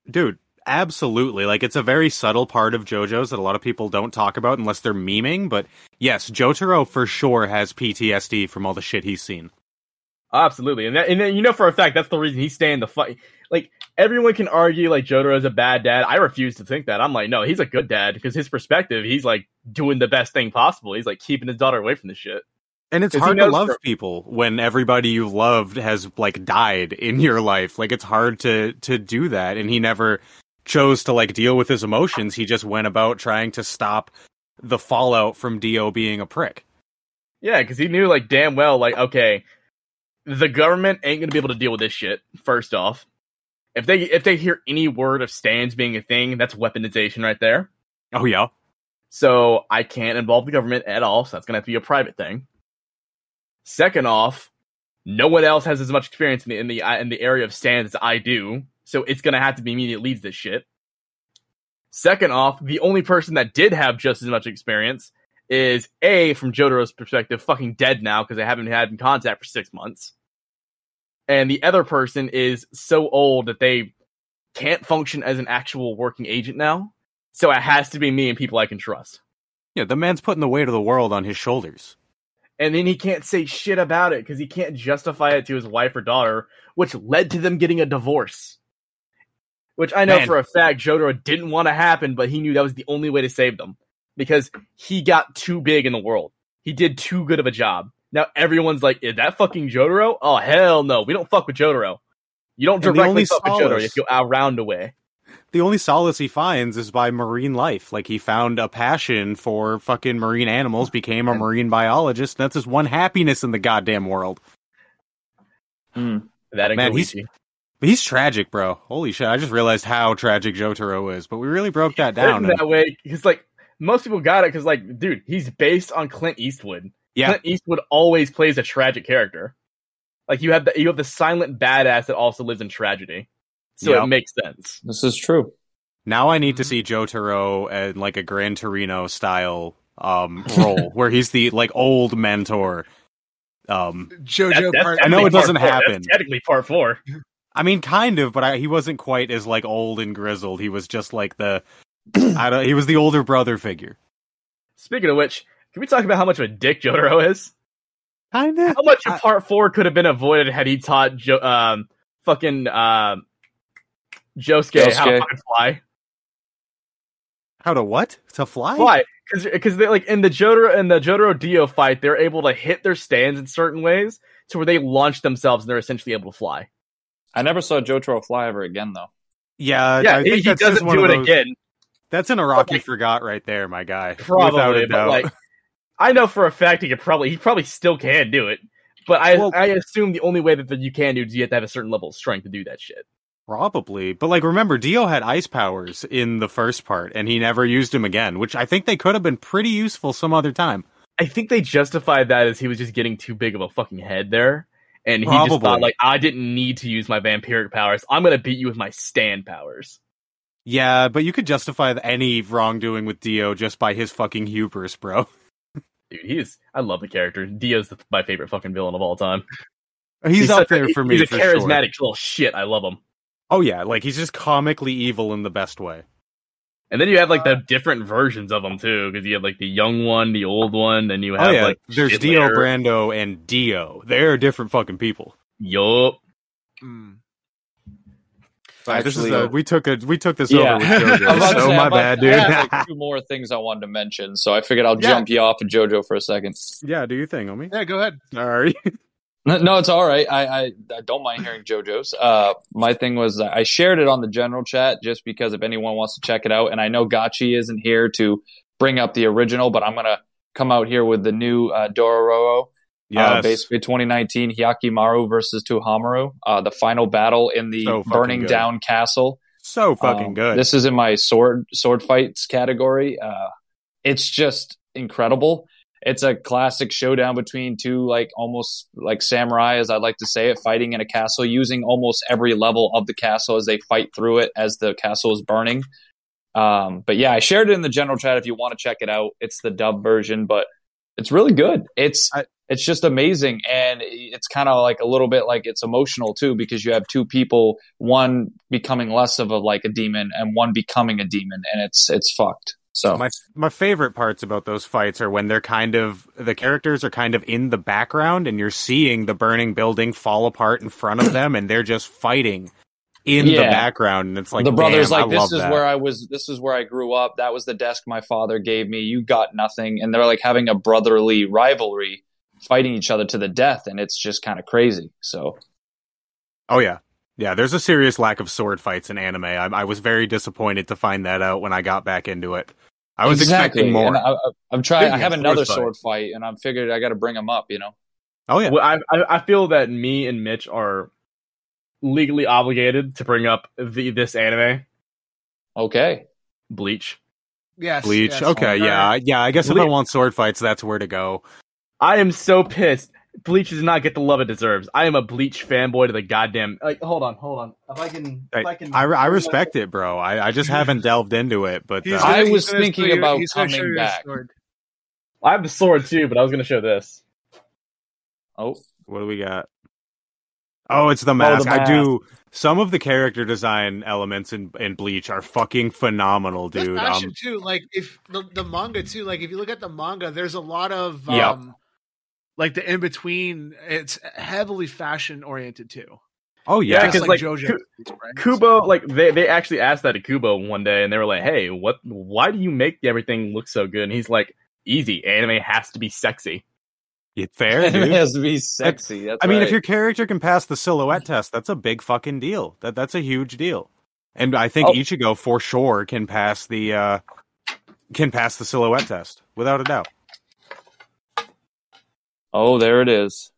Dude, absolutely. Like, it's a very subtle part of JoJo's that a lot of people don't talk about unless they're memeing. But yes, Jotaro for sure has PTSD from all the shit he's seen. Absolutely, and that, and then you know for a fact that's the reason he's staying the fight. Like everyone can argue like Jotaro is a bad dad. I refuse to think that. I'm like, no, he's a good dad because his perspective, he's like doing the best thing possible. He's like keeping his daughter away from the shit. And it's hard to love for- people when everybody you loved has like died in your life. Like it's hard to to do that and he never chose to like deal with his emotions. He just went about trying to stop the fallout from Dio being a prick. Yeah, because he knew like damn well, like okay, the government ain't gonna be able to deal with this shit. First off, if they if they hear any word of stands being a thing, that's weaponization right there. Oh yeah. So I can't involve the government at all. So that's gonna have to be a private thing. Second off, no one else has as much experience in the in the in the area of stands as I do. So it's gonna have to be me that leads this shit. Second off, the only person that did have just as much experience is a from Jotaro's perspective, fucking dead now because I haven't had in contact for six months. And the other person is so old that they can't function as an actual working agent now. So it has to be me and people I can trust. Yeah, the man's putting the weight of the world on his shoulders. And then he can't say shit about it because he can't justify it to his wife or daughter, which led to them getting a divorce. Which I know Man. for a fact Jotaro didn't want to happen, but he knew that was the only way to save them because he got too big in the world. He did too good of a job. Now everyone's like, "Is that fucking Jotaro?" Oh hell no, we don't fuck with Jotaro. You don't And the directly only fuck with Jotaro. solace- You go around away. The only solace he finds is by marine life. Like he found a passion for fucking marine animals, became a marine biologist. That's his one happiness in the goddamn world. Hmm. That and Man, he's- Koichi. But he's tragic, bro. Holy shit! I just realized how tragic Jotaro is. But we really broke that written down. that way because like most people got it because like dude he's based on clint eastwood Yeah. clint eastwood always plays a tragic character Like you have the you have the silent badass that also lives in tragedy, so Yep. it makes sense. This is true. Now I need to see Jotaro in like a Gran Torino style um (laughs) role where he's the like old mentor. Um JoJo That- part. I know it doesn't part. That's happen. technically part four. I mean kind of, but I, he wasn't quite as like old and grizzled. He was just like the I don't he was the older brother figure. Speaking of which, can we talk about how much of a dick Jotaro is? Kind of. How much of I- part four could have been avoided had he taught jo- um fucking um Josuke, how to Josuke. fly? How to what? To fly? Fly, because they like in the Jotaro in the Jotaro Dio fight, they're able to hit their stands in certain ways to where they launch themselves and they're essentially able to fly. I never saw Jotaro fly ever again, though. Yeah, yeah, I he, think he that's doesn't do it those- again, That's an Iraqi like- forgot right there, my guy. Without probably, a but like I know for a fact he could probably he probably still can do it. But I Well- I assume the only way that, that you can do is you have to have a certain level of strength to do that shit. Probably. But like remember Dio had ice powers in the first part and he never used them again, which I think they could have been pretty useful some other time. I think they justified that as he was just getting too big of a fucking head there. And he just Probably. thought like I didn't need to use my vampiric powers. I'm gonna beat you with my stand powers. Yeah, but you could justify any wrongdoing with Dio just by his fucking hubris, bro. (laughs) Dude, he is I love the character. Dio's the, my favorite fucking villain of all time. He's, up such a- there for me. He's a for sure. charismatic little shit. I love him. Oh yeah, like he's just comically evil in the best way. And then you have like the different versions of them too, because you have like the young one, the old one, and you have Oh yeah, like there's shit Dio later. Brando and Dio. They're different fucking people. Yup. Mm. Sorry, this is a, we took a we took this Yeah. over with JoJo. (laughs) so say, my I'm about- bad, I dude. like (laughs) two more things I wanted to mention, so I figured I'll Yeah. jump you off of JoJo for a second. yeah, do your thing, homie. Yeah, go ahead. Sorry. (laughs) No, no, it's all right. I, I, I don't mind hearing JoJo's. Uh, my thing was I shared it on the general chat just because if anyone wants to check it out, and I know Gotchi isn't here to bring up the original, but I'm gonna come out here with the new uh, Dororo. Uh, basically 2019 Hyakkimaru versus Tahomaru, uh, the final battle in the So burning good. down castle. so fucking Um, good. This is in my sword sword fights category. Uh, it's just incredible. It's a classic showdown between two like almost like samurai, as I'd like to say it, fighting in a castle, using almost every level of the castle as they fight through it as the castle is burning. Um, but yeah, I shared it in the general chat if you want to check it out. It's the dub version, but it's really good. It's I- it's just amazing, and it's kind of like a little bit like it's emotional too because you have two people, one becoming less of a like a demon and one becoming a demon, and it's it's fucked. So my my favorite parts about those fights are when they're kind of the characters are kind of in the background and you're seeing the burning building fall apart in front of them and they're just fighting in the background and it's like the brother's like, I "This is that." where I was. This is where I grew up. That was the desk my father gave me. You got nothing." And they're like having a brotherly rivalry, fighting each other to the death, and it's just kind of crazy. So Oh yeah. Yeah, there's a serious lack of sword fights in anime. I, I was very disappointed to find that out when I got back into it. I was exactly. expecting more. And I, I, I'm trying. I have another sword sword fight, and I'm figured I got to bring them up. You know. oh yeah. Well, I, I I feel that me and Mitch are legally obligated to bring up the this anime, Okay. Bleach. Yes. Bleach. yes. okay, yeah. Yeah, I guess if I want sword fights, that's where to go. I am so pissed. Bleach does not get the love it deserves. I am a Bleach fanboy to the goddamn. Like, hold on, hold on. If I can, if I, can, I, I respect it, bro. I, I just haven't delved into it, but uh, gonna- I was thinking show you- about he's gonna show coming back. sword. I have the sword too, but I was gonna show this. Oh, what do we got? Oh, it's the mask. I mask. do. Some of the character design elements in, in Bleach are fucking phenomenal, This dude. fashion Um, too, like if the, the manga too, like if you look at the manga, there's a lot of Yep. Like the in between. It's heavily fashion oriented too. oh Yeah, yeah, just 'cause, like, like, JoJo. Ku- right? Kubo, like they they actually asked that to Kubo one day, and they were like, "Hey, what? Why do you make everything look so good?" And he's like, "Easy, anime has to be sexy." Yeah, fair, (laughs) it dude. has to be sexy. That's I mean, if your character can pass the silhouette test, that's a big fucking deal. That that's a huge deal. And I think Oh. Ichigo for sure can pass the uh can pass the silhouette test without a doubt. Oh, there it is.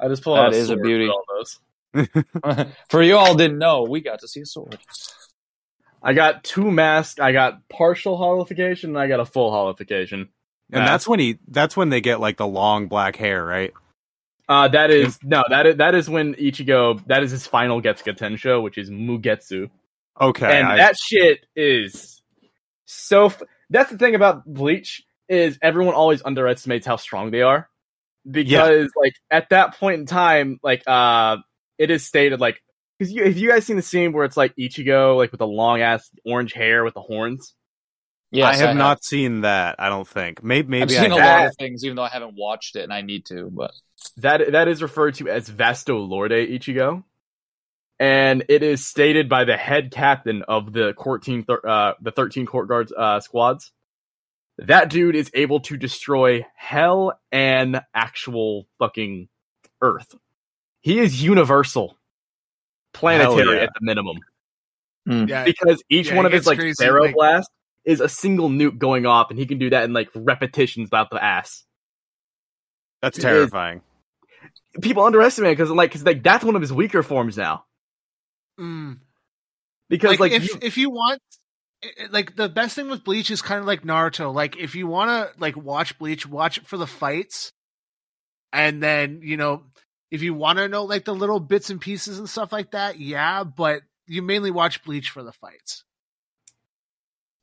I just pulled That out a is a beauty. for all those. (laughs) (laughs) For you all didn't know, we got to see a sword. I got two masks. I got partial hollowfication, and I got a full hollowfication. And that's when he that's when they get like the long black hair, right? Uh, that is no, that is that is when Ichigo. That is his final Getsuga Tensho, which is Mugetsu. Okay, and I- that shit is so. F- that's the thing about Bleach is everyone always underestimates how strong they are because like at that point in time, like uh, it is stated like because you have you guys seen the scene where it's like Ichigo like with the long ass orange hair with the horns. Yeah, I have not seen that. I don't think. Maybe maybe I've maybe seen I a have. lot of things, even though I haven't watched it, and I need to. But That that is referred to as Vasto Lorde Ichigo, and it is stated by the head captain of the 14 thir- uh, the thirteen court guards uh, squads. That dude is able to destroy hell and actual fucking Earth. He is universal, planetary yeah. at the minimum, Yeah, because each Yeah, one of his gets like crazy, Pharaoh like- blast is a single nuke going off, and he can do that in like repetitions about the ass. That's It is- terrifying. People underestimate because like because like that's one of his weaker forms now. Mm. Because like, like, if you- if you want like the best thing with bleach is kind of like naruto like if you want to like watch bleach watch it for the fights and then you know if you want to know like the little bits and pieces and stuff like that yeah but you mainly watch bleach for the fights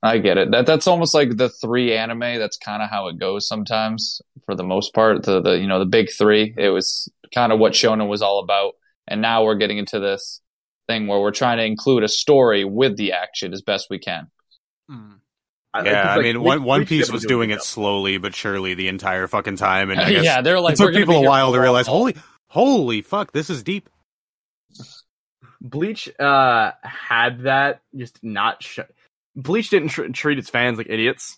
I get it. That that's almost like the three anime. That's kind of how it goes sometimes. For the most part, the the you know the big three. It was kind of what Shonen was all about, and now we're getting into this thing where we're trying to include a story with the action as best we can. Mm. I- Yeah, 'cause, I mean, Bleach- One One Piece was do a doing it slowly but surely the entire fucking time, and (laughs) I guess yeah, they're like it took people a while to a realize, while. holy, holy fuck, this is deep. Bleach uh had that just not sh- Bleach didn't tr- treat its fans like idiots.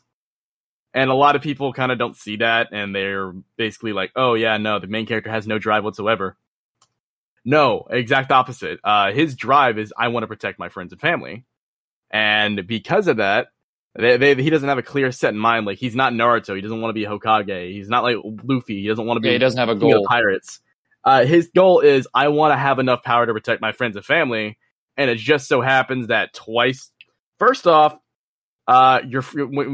And a lot of people kind of don't see that and they're basically like, "Oh yeah, no, the main character has no drive whatsoever." No, exact opposite. Uh his drive is I want to protect my friends and family. And because of that, they, they, he doesn't have a clear set in mind. Like he's not Naruto. He doesn't want to be Hokage. He's not like Luffy. He doesn't want to be Yeah, he doesn't have a goal. pirates. Uh, his goal is I want to have enough power to protect my friends and family, and it just so happens that twice. First off, uh, your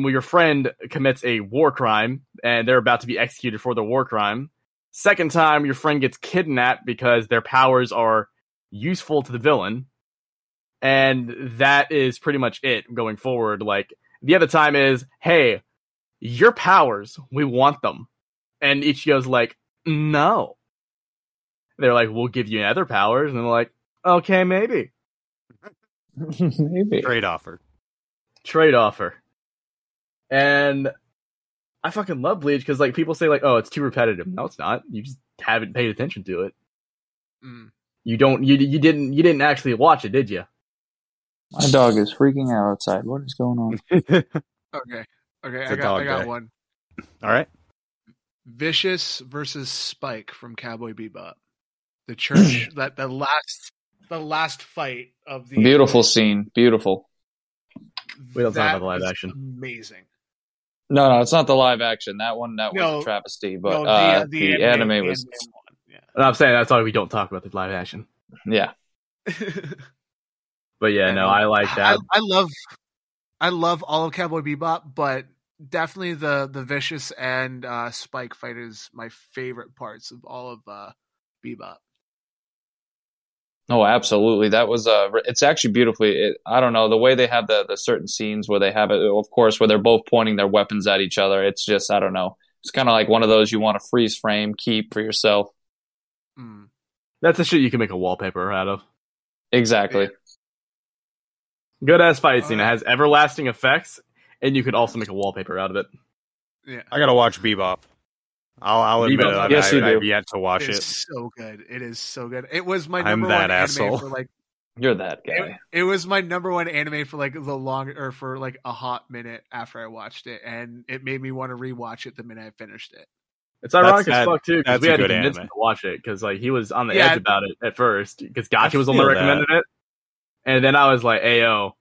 your friend commits a war crime and they're about to be executed for the war crime. Second time, your friend gets kidnapped because their powers are useful to the villain, and that is pretty much it going forward. Like the other time is, hey, your powers, we want them, and Ichigo's like, no. They're like, we'll give you other powers, and they're like, okay, maybe (laughs) Maybe. Trade offer. trade offer. And I fucking love Bleach because like people say like, oh, it's too repetitive. No, it's not. You just haven't paid attention to it. Mm. You don't. You you didn't. You didn't actually watch it, did you? My dog is freaking out outside. What is going on? (laughs) okay okay It's i a got dog i got day. one All right. vicious versus spike from cowboy bebop the church (clears throat) that the last the last fight of the Beautiful scene. Beautiful. We don't talk about the live action. amazing No, no, it's not the live action. That one, that was a travesty. But No, uh, the, anime, was, anime one, yeah. And I'm saying that's why we don't talk about the live action. yeah. But yeah, no. I like that. I, I love, I love all of Cowboy Bebop, but definitely the the vicious and uh, Spike fight is my favorite parts of all of uh, Bebop. Oh, absolutely. That was uh it's actually beautifully it, I don't know, the way they have the the certain scenes where they have it of course where they're both pointing their weapons at each other. It's just I don't know. It's kind of like one of those you want to freeze frame, keep for yourself. Mm. That's the shit you can make a wallpaper out of. Exactly. Good ass fight scene. It has everlasting effects, and you could also make a wallpaper out of it. Yeah, I gotta watch Bebop. I'll, I'll admit it. Yes, you I, do. I've yet to watch it. it's it. so good. It is so good. It was my I'm number that one asshole. anime for like. You're that guy. it was my number one anime for like the long or for like a hot minute after I watched it, and it made me want to rewatch it the minute I finished it. It's ironic That's- as that- fuck too because we had to good convince anime. him to watch it because like he was on the Yeah. edge about it at first because Gotcha I was the one that recommended it, and then I was like, "Ayo,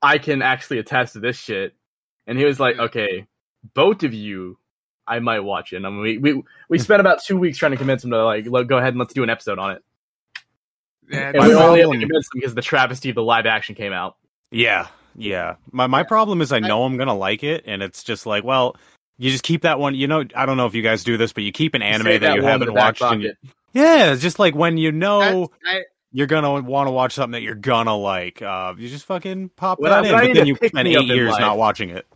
I can actually attest to this shit," and he was like, mm. "Okay, both of you, I might watch it." I mean, we we we spent about two weeks trying to convince him to like let, go ahead and let's do an episode on it, Yeah, and we only had to convince him because the travesty of the live action came out. Yeah, yeah. My my problem is I know I'm gonna like it, and it's just like, well, You just keep that one. You know, I don't know if you guys do this, but you keep an anime Save that, you haven't watched. And you, yeah, it's just like when you know I, you're gonna want to watch something that you're gonna like. Uh, you just fucking pop When that I- when in, but then you pick spend eight years life. not watching it.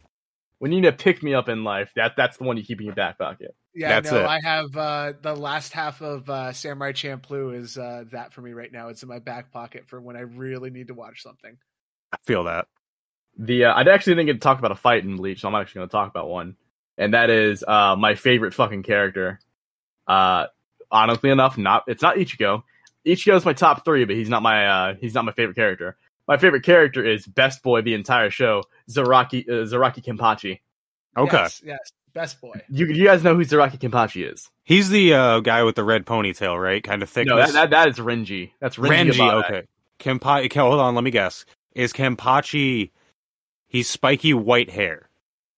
When you need to pick me up in life, that that's the one you keep in your back pocket. yeah, That's no, it. I have uh, the last half of uh, Samurai Champloo is uh, that for me right now. It's in my back pocket for when I really need to watch something. I feel that. The uh, I actually didn't get to talk about a fight in Bleach, so I'm actually going to talk about one, and that is uh, my favorite fucking character. Uh, honestly enough, not it's not Ichigo. Ichigo is my top three, but he's not my uh, he's not my favorite character. My favorite character is best boy the entire show, Zaraki uh, Zaraki Kenpachi. Okay, Yes, yes, best boy. You you guys know who Zaraki Kenpachi is? he's the uh, guy with the red ponytail, right? Kind of thick. No, that, that that is Renji. That's Renji. Renji. Okay, Kenpachi. Okay, hold on. Let me guess. Is Kenpachi? He's spiky white hair.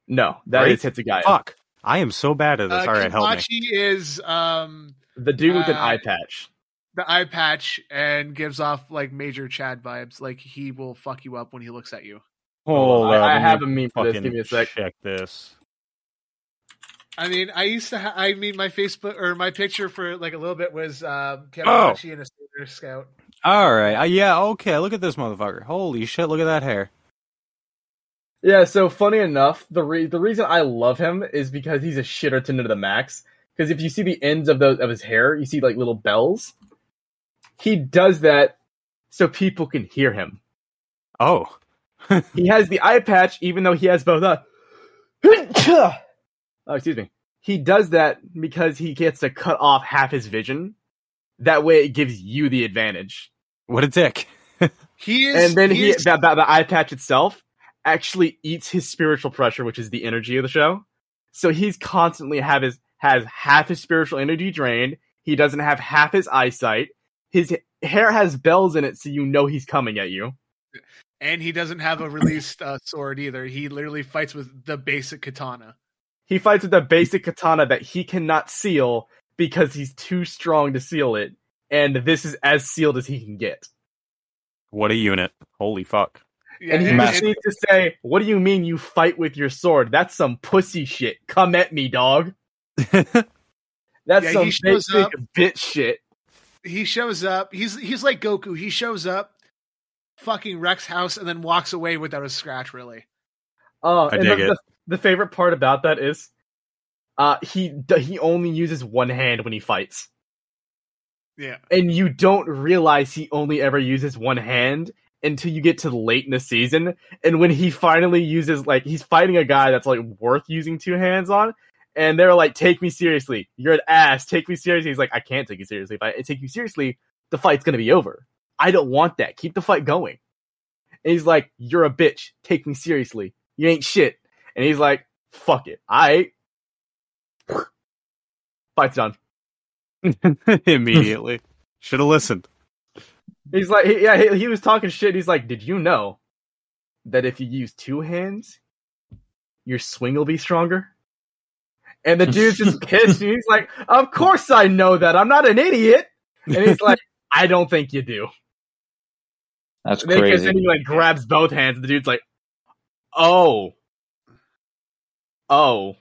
No, that Right? is Hitsugaya. Fuck. I am so bad at this. Uh, All right, help me. Kenpachi is um, The dude with an Uh, eye patch. The eye patch and gives off like major Chad vibes. Like he will fuck you up when he looks at you. Hold I- on, I let have a meme for this. Give me a sec. Check this. I mean, I used to. Ha- I mean, my Facebook or my picture for like a little bit was um, Kenpachi and a Sailor Scout. All right. Uh, yeah. Okay. Look at this motherfucker. Holy shit! Look at that hair. Yeah, so funny enough, the re- the reason I love him is because he's a shitterton to the max. Because if you see the ends of those of his hair, you see like little bells. He does that so people can hear him. Oh. (laughs) He has the eye patch, even though he has both. Uh, (coughs) oh, excuse me. He does that because he gets to cut off half his vision. That way, it gives you the advantage. What a dick. (laughs) He is, and then he, is- the, the, the eye patch itself actually eats his spiritual pressure, which is the energy of the show. So he's constantly have his has half his spiritual energy drained. He doesn't have half his eyesight. His hair has bells in it, so you know he's coming at you. and he doesn't have a released uh, sword either. He literally fights with the basic katana. He fights with a basic katana that he cannot seal because he's too strong to seal it, and this is as sealed as he can get. What a unit. Holy fuck. Yeah, And he it- just needs to say, "What do you mean you fight with your sword? That's some pussy shit. Come at me, dog." (laughs) That's Yeah, some he shows basic bitch shit. He shows up. He's he's like Goku. He shows up, fucking wrecks house, and then walks away without a scratch. Really, Oh, I and dig the, it. The, the favorite part about that is, uh, he he only uses one hand when he fights, yeah. and you don't realize he only ever uses one hand until you get to late in the season, and when he finally uses like he's fighting a guy that's like worth using two hands on. And they're like, "Take me seriously. You're an ass. Take me seriously." He's like, "I can't take you seriously. If I take you seriously, the fight's gonna be over. I don't want that. Keep the fight going." And he's like, "You're a bitch. Take me seriously. You ain't shit." And he's like, "Fuck it. I." (laughs) Fight's done. (laughs) Immediately. Should have listened. He's like, he, yeah, he, he was talking shit. He's like, "Did you know that if you use two hands, your swing will be stronger?" And the dude's just (laughs) pissed. And he's like, "Of course I know that. I'm not an idiot." And he's like, (laughs) "I don't think you do." That's And crazy. then he like grabs both hands. And the dude's like, "Oh, oh,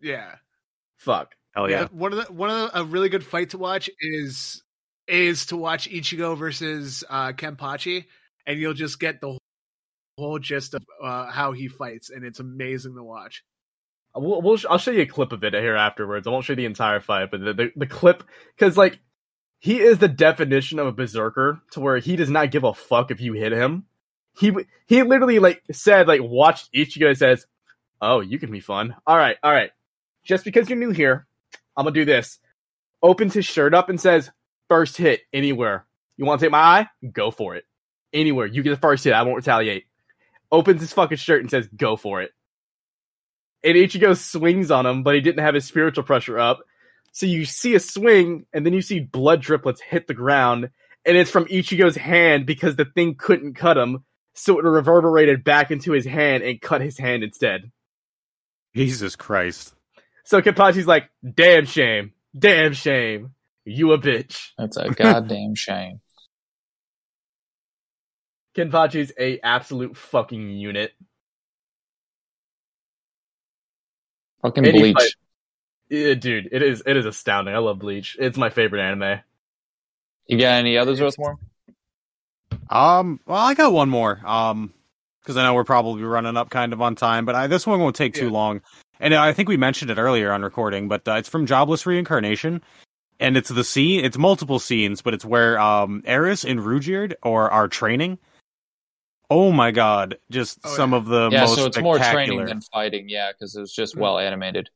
Yeah. fuck." Hell yeah. One of the one of the, a really good fight to watch is is to watch Ichigo versus uh, Kenpachi, and you'll just get the whole gist of uh, how he fights, and it's amazing to watch. We'll, we'll I'll show you a clip of it here afterwards. I won't show you the entire fight, but the the, the clip because like he is the definition of a berserker to where he does not give a fuck if you hit him. He he literally like said like watched Ichigo and says, "Oh, you can be fun. All right, all right. Just because you're new here, I'm gonna do this." Opens his shirt up and says, first hit anywhere. You want to take my eye? Go for it. Anywhere. You get the first hit. I won't retaliate." Opens his fucking shirt and says, "Go for it." And Ichigo swings on him, but he didn't have his spiritual pressure up. So you see a swing, and then you see blood driplets hit the ground, and it's from Ichigo's hand because the thing couldn't cut him, so it reverberated back into his hand and cut his hand instead. Jesus Christ. So Kenpachi's like, damn shame, damn shame, you a bitch. That's a (laughs) goddamn shame. Kenpachi's a absolute fucking unit. Fucking Any Bleach. Fight, yeah, dude, it is it is astounding. I love Bleach. It's my favorite anime. You got any others, Earthworm? Um, well, I got one more. Um, because I know we're probably running up kind of on time, but I, this one won't take too long. And I think we mentioned it earlier on recording, but uh, it's from Jobless Reincarnation, and it's the scene. It's multiple scenes, but it's where um Eris and Ruijerd or are training. Oh my god! Just oh, some yeah. of the most animated. yeah. So it's more training than fighting, yeah, because it was just well animated.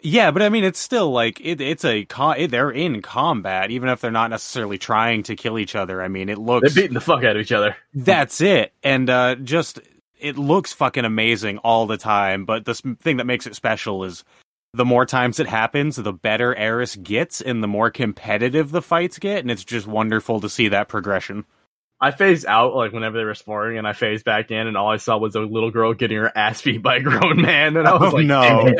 Yeah, but I mean, it's still like it, it's a con- it, they're in combat, even if they're not necessarily trying to kill each other. I mean, it looks they're beating the fuck out of each other. (laughs) That's it, and uh, just it looks fucking amazing all the time. But the thing that makes it special is the more times it happens, the better Eris gets, and the more competitive the fights get, and it's just wonderful to see that progression. I phased out like whenever they were sparring, and I phased back in, and all I saw was a little girl getting her ass beat by a grown man, and I was oh, like, no.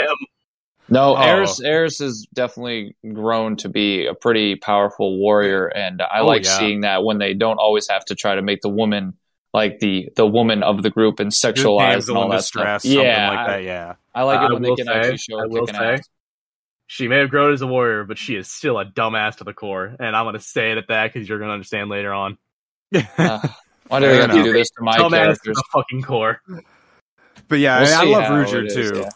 No, oh. Eris Eris has definitely grown to be a pretty powerful warrior, and I oh, like yeah. seeing that when they don't always have to try to make the woman like the the woman of the group and sexualize and all that stuff. Yeah, like that. Yeah, I like it when they can say, actually show her kicking say, ass. She may have grown as a warrior, but she is still a dumbass to the core, and I'm going to say it at that because you're going to understand later on. (laughs) uh, why do they have to do this to my dumbass characters? The fucking core. But yeah, we'll I, I love Ruijerd too. Yeah.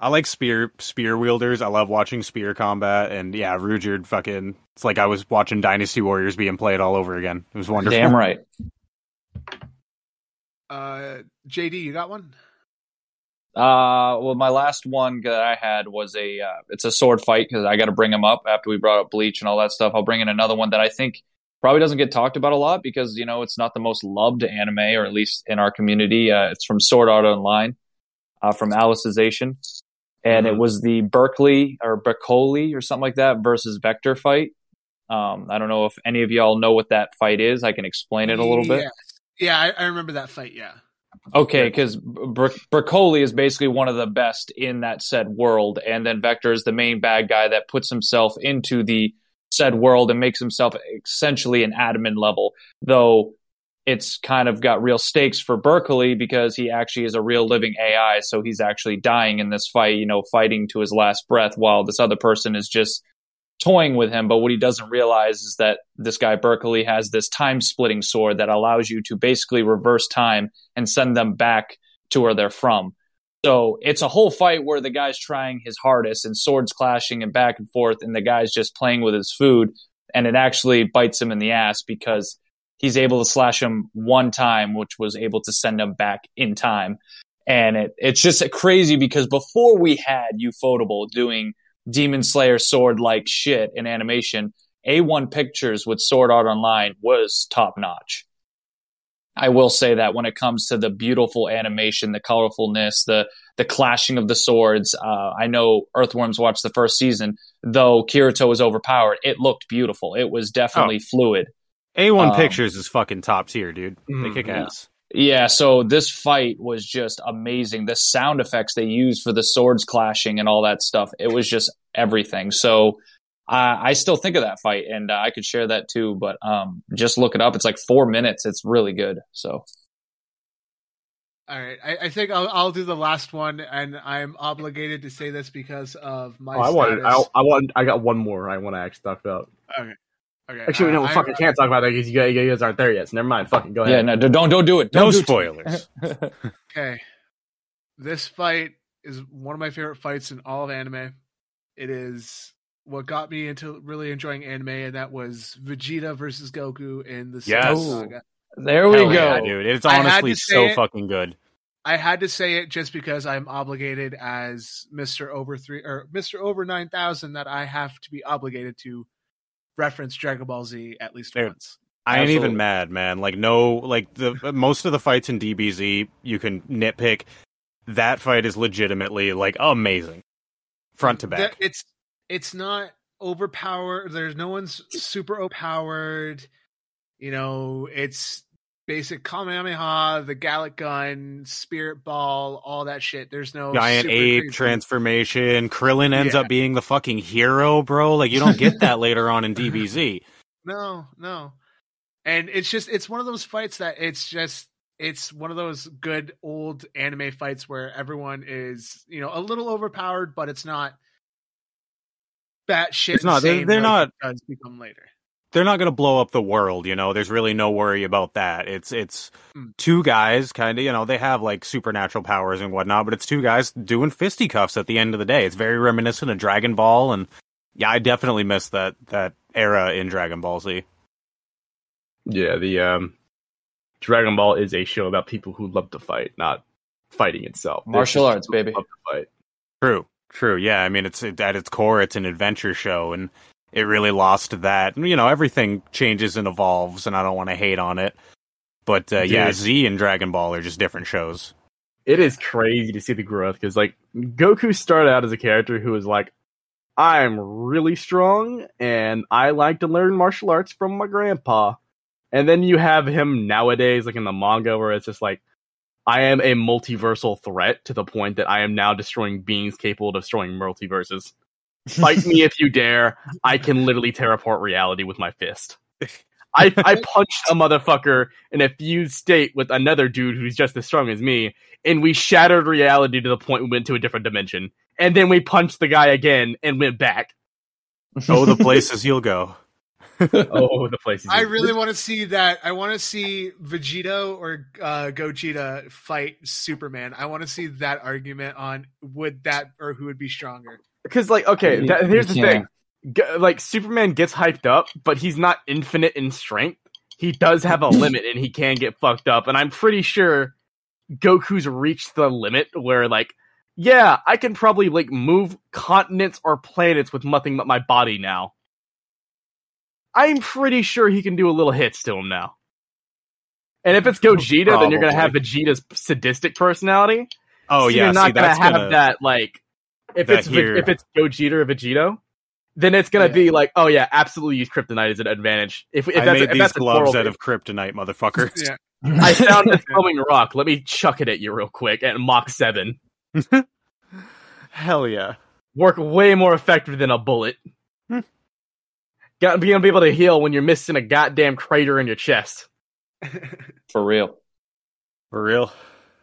I like spear spear wielders. I love watching spear combat, and yeah, Ruijerd fucking. It's like I was watching Dynasty Warriors being played all over again. It was wonderful. Damn right. (laughs) Uh, JD, you got one? Uh, well, my last one that I had was a uh, it's a sword fight because I got to bring them up after we brought up Bleach and all that stuff. I'll bring in another one that I think probably doesn't get talked about a lot because you know it's not the most loved anime or at least in our community. Uh, it's from Sword Art Online, uh, from Alicization and mm-hmm. it was the Berkeley or Berkeley or something like that versus Vector fight. Um, I don't know if any of y'all know what that fight is. I can explain it a little bit. Yeah, I, I remember that fight. Yeah. Okay, because Ber- Bercouli is basically one of the best in that said world, and then Vector is the main bad guy that puts himself into the said world and makes himself essentially an admin level. Though it's kind of got real stakes for Berkeley because he actually is a real living AI. So he's actually dying in this fight, you know, fighting to his last breath while this other person is just toying with him. But what he doesn't realize is that this guy Berkeley has this time splitting sword that allows you to basically reverse time and send them back to where they're from. So it's a whole fight where the guy's trying his hardest and swords clashing and back and forth, and the guy's just playing with his food. And it actually bites him in the ass because he's able to slash him one time, which was able to send him back in time. And it, it's just crazy because before we had Ufotable doing Demon Slayer sword like shit in animation, A1 Pictures with Sword Art Online was top notch. I will say that when it comes to the beautiful animation, the colorfulness, the the clashing of the swords, uh, I know Earthworms watched the first season. Though Kirito was overpowered, it looked beautiful. It was definitely oh. fluid. A1 um, Pictures is fucking top tier, dude. They mm, kick yeah. ass. Yeah, so this fight was just amazing. The sound effects they used for the swords clashing and all that stuff, it was just everything. So uh, I still think of that fight, and uh, I could share that too. But um, just look it up. It's like four minutes. It's really good. So. All right, I, I think I'll, I'll, do the last one, and I'm obligated to say this because of my. Oh, I wanted, I, I want, I got one more. I want to actually talk about. Okay. Okay. Actually, uh, no, we fucking can't talk about that because you, you guys aren't there yet. So never mind. Fucking go ahead. Yeah, no, don't don't do it. Don't no do spoilers. (laughs) okay, this fight is one of my favorite fights in all of anime. It is what got me into really enjoying anime, and that was Vegeta versus Goku in the yes. Saga. There we Hell go, yeah, dude. It's honestly so it. fucking good. I had to say it just because I'm obligated as Mister Over Three or Mister Over Nine Thousand that I have to be obligated to reference Dragon Ball Z at least Dude, once. I ain't even mad, man. Like no, like the most of the fights in DBZ you can nitpick. That fight is legitimately like amazing, front to back. It's it's not overpowered. There's no one's super overpowered. You know, it's basic Kamehameha, the Galick Gun, Spirit Ball, all that shit. There's no giant ape crazy. transformation. Krillin ends yeah. up being the fucking hero, bro. Like you don't get that (laughs) later on in DBZ. No, no. And it's just it's one of those fights that it's just it's one of those good old anime fights where everyone is you know a little overpowered, but it's not batshit. It's not. They're, they're not. Does become later. They're not going to blow up the world, you know. There's really no worry about that. It's it's mm. two guys, kind of, you know. They have like supernatural powers and whatnot, but it's two guys doing fisticuffs at the end of the day. It's very reminiscent of Dragon Ball, and yeah, I definitely miss that that era in Dragon Ball Z. Yeah, the um, Dragon Ball is a show about people who love to fight, not fighting itself. Martial arts, baby. Love to fight. True, true. Yeah, I mean, it's it, at its core, it's an adventure show, and it really lost that. You know, everything changes and evolves, and I don't want to hate on it, but uh, yeah, Z and Dragon Ball are just different shows. It is crazy to see the growth because, like, Goku started out as a character who was like, "I'm really strong, and I like to learn martial arts from my grandpa." And then you have him nowadays, like in the manga, where it's just like, I am a multiversal threat to the point that I am now destroying beings capable of destroying multiverses. Fight me if you (laughs) dare. I can literally teleport reality with my fist. I, I (laughs) punched a motherfucker in a fused state with another dude who's just as strong as me, and we shattered reality to the point we went to a different dimension. And then we punched the guy again and went back. Oh, the (laughs) places you'll go. Oh, (laughs) the places. I really want to see that. I want to see Vegito or uh, Gogeta fight Superman. I want to see that argument on would that or who would be stronger. Because, like, okay, that, here's the thing: like Superman gets hyped up, but he's not infinite in strength. He does have a limit, and he can get fucked up. And I'm pretty sure Goku's reached the limit where, like, yeah, I can probably like move continents or planets with nothing but my body now I'm pretty sure he can do a little hits to him now. And if it's Gogeta, Probably. then you're gonna have Vegeta's sadistic personality. Oh so yeah, you're not see, gonna have gonna, that like if it's here. if it's Gogeta or Vegito, then it's gonna yeah. be like, oh yeah, absolutely use kryptonite as an advantage. If, if I that's, made if these gloves out of kryptonite, motherfucker. yeah. (laughs) I found this foaming rock. Let me chuck it at you real quick at Mach seven. (laughs) Hell yeah! Work way more effective than a bullet. Hmm. Got being able to heal when you're missing a goddamn crater in your chest. (laughs) For real. For real.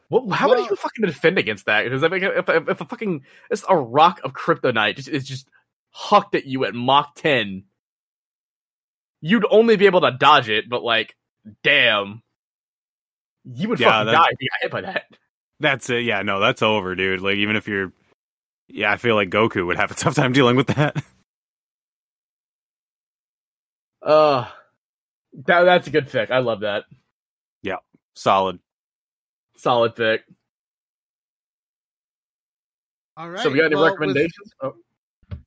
Well, how well, would you fucking defend against that? Because if, if, if, if a fucking it's a rock of kryptonite just, is just hucked at you at Mach ten, you'd only be able to dodge it. But like, damn, you would yeah, fucking die if you got hit by that. That's it. Yeah, no, that's over, dude. Like, even if you're, yeah, I feel like Goku would have a tough time dealing with that. (laughs) Uh that that's a good pick. I love that. Yeah. Solid. Solid pick. All right. So we got any well, recommendations? With... Oh.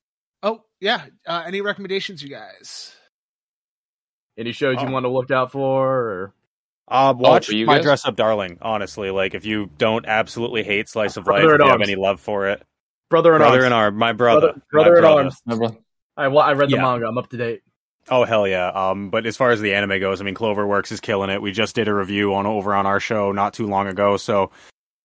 oh yeah. Uh, any recommendations, you guys? Any shows oh. you want to look out for? Or... Uh, watch oh, My guys? Dress Up Darling. Honestly, like if you don't absolutely hate slice of brother life, if you have any love for it, brother in brother arms. in arm, my brother, brother, brother in arms. I I read the yeah. manga. I'm up to date. Oh hell yeah! Um, but as far as the anime goes, I mean, Cloverworks is killing it. We just did a review on over on our show not too long ago, so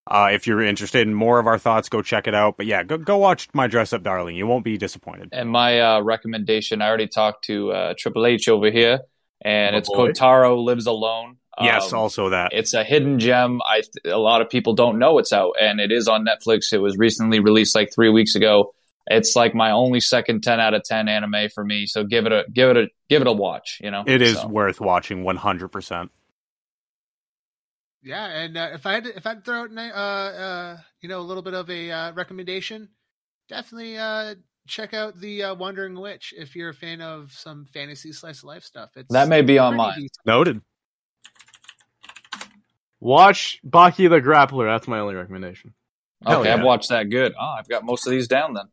uh, if you're interested in more of our thoughts, go check it out. But yeah, go go watch My Dress Up Darling. You won't be disappointed. And my uh, recommendation, I already talked to uh, Triple H over here, and oh, it's boy. Kotaro Lives Alone. Yes, um, also that it's a hidden gem. I a lot of people don't know it's out, and it is on Netflix. It was recently released like three weeks ago it's like my only second 10 out of 10 anime for me so give it a give it a give it a watch you know? It is so. worth watching 100% yeah and uh, if i had to, if i'd throw out uh, uh, you know a little bit of a uh, recommendation definitely uh, check out the uh, wandering witch if you're a fan of some fantasy slice of life stuff. It's that may be on mine. decent. noted. Watch baki the grappler. That's my only recommendation. Okay yeah. i've watched that good. Oh i've got most of these down then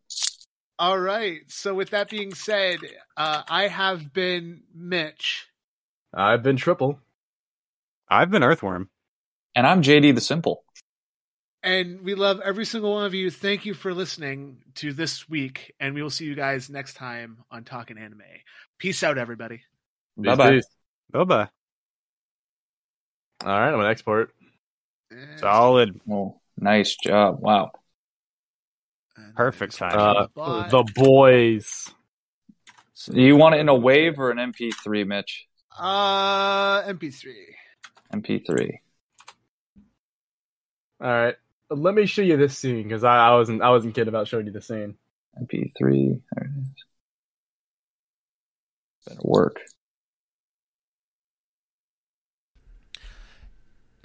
all right. So with that being said, uh, I have been Mitch. I've been Triple. I've been Earthworm. And I'm JD the Simple. And we love every single one of you. Thank you for listening to this week, and we will see you guys next time on Talking Anime. Peace out, everybody. Bye bye. Bye bye. All right, I'm gonna export. Solid. Oh, nice job. Wow. Perfect time. Uh, the boys. So you want it in a wave or an MP3, Mitch? Uh, MP3. MP3. All right, let me show you this scene because I, I wasn't I wasn't kidding about showing you the scene. MP3. There it is. Better work.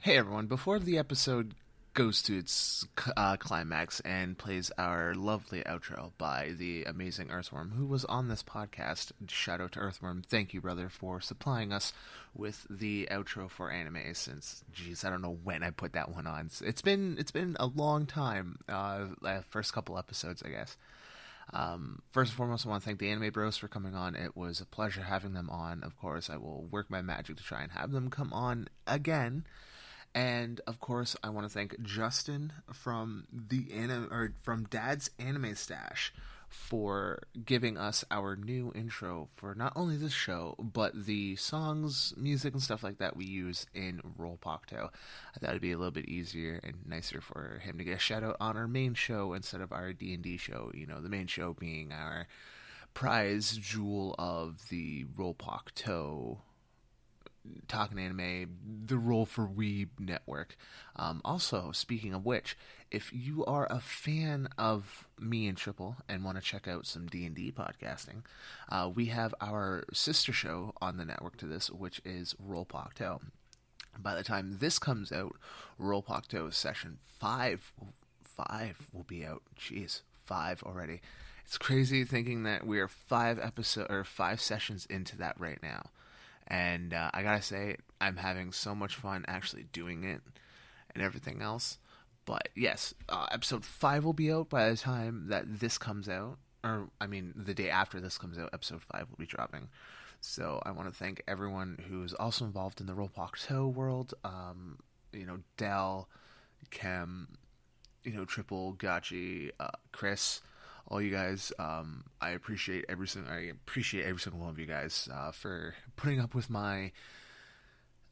Hey everyone, before the episode goes to its uh, climax and plays our lovely outro by the amazing Earthworm, who was on this podcast. Shout out to Earthworm. Thank you, brother, for supplying us with the outro for anime. Since, geez, I don't know when I put that one on. It's been it's been a long time. Uh, first couple episodes, I guess. Um, first and foremost, I want to thank the Anime Bros for coming on. It was a pleasure having them on. Of course, I will work my magic to try and have them come on again. And of course, I want to thank Justin from the anime or from Dad's Anime Stash for giving us our new intro for not only this show but the songs, music, and stuff like that we use in Roll Pocto. I thought it'd be a little bit easier and nicer for him to get a shout out on our main show instead of our D and D show. You know, the main show being our prize jewel of the Roll Pocto Talking Anime, the Role for Weeb network. Um, also, speaking of which, if you are a fan of me and Triple and want to check out some D and D podcasting, uh, we have our sister show on the network to this, which is Roll Pocto. By the time this comes out, Roll Pocto session five, five will be out. Jeez, five already. It's crazy thinking that we are five episode or five sessions into that right now and uh, I gotta say, I'm having so much fun actually doing it and everything else. But yes, uh, episode five will be out by the time that this comes out, or I mean, the day after this comes out, episode five will be dropping. So I want to thank everyone who's also involved in the Roll Toe world. Um, you know, Dell, Kem, you know, Triple, Gotchi, uh, Chris all you guys. Um, I appreciate every single I appreciate every single one of you guys uh, for putting up with my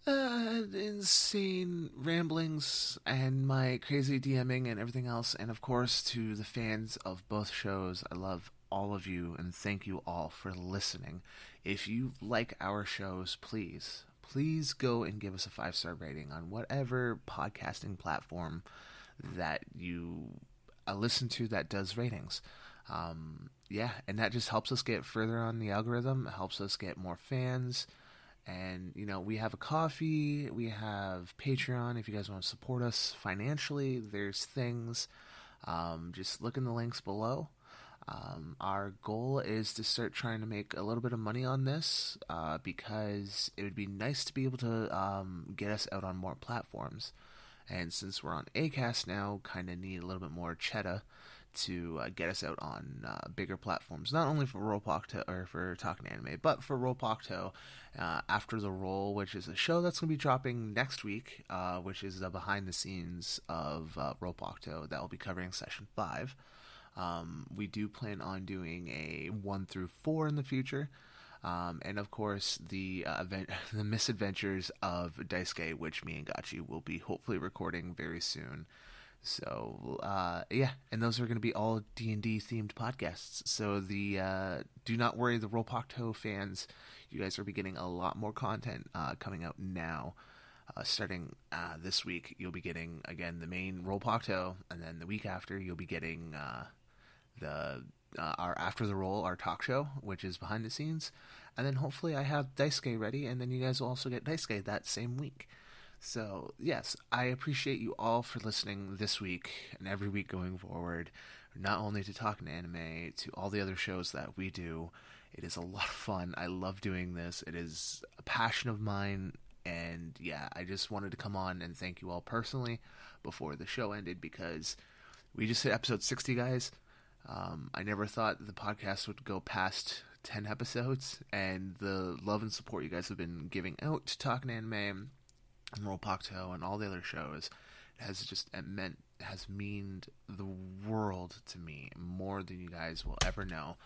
uh, insane ramblings and my crazy DMing and everything else. And of course, to the fans of both shows, I love all of you and thank you all for listening. If you like our shows, please, please go and give us a five star rating on whatever podcasting platform that you uh, listen to that does ratings um, yeah, and that just helps us get further on the algorithm. It helps us get more fans. And, you know, we have a Ko-fi, we have Patreon. If you guys want to support us financially, there's things. Um, just look in the links below. Um, our goal is to start trying to make a little bit of money on this uh, because it would be nice to be able to um, get us out on more platforms. And since we're on ACAST now, kind of need a little bit more cheddar to uh, get us out on uh, bigger platforms, not only for Rollpocto or for Talking Anime, but for Rollpocto uh, after the roll, which is a show that's going to be dropping next week, uh, which is the behind the scenes of uh, Rollpocto that will be covering session five. Um, we do plan on doing a one through four in the future. Um, and of course, the uh, event, (laughs) the misadventures of Daisuke, which me and Gotchi will be hopefully recording very soon. So uh, yeah, and those are going to be all D and D themed podcasts. So the uh, do not worry, the Roll Pocto fans, you guys are be getting a lot more content uh, coming out now. Uh, starting uh, this week, you'll be getting again the main Roll Pocto, and then the week after, you'll be getting uh, the our after the roll, our talk show, which is behind the scenes, and then hopefully I have Daisuke ready, and then you guys will also get Daisuke that same week. So, yes, I appreciate you all for listening this week and every week going forward, not only to Talking Anime, to all the other shows that we do. It is a lot of fun. I love doing this. It is a passion of mine. And yeah, I just wanted to come on and thank you all personally before the show ended because we just hit episode 60, guys. Um, I never thought the podcast would go past 10 episodes, and the love and support you guys have been giving out to Talking Anime and Roll Pocto and all the other shows has just it meant has meaned the world to me more than you guys will ever know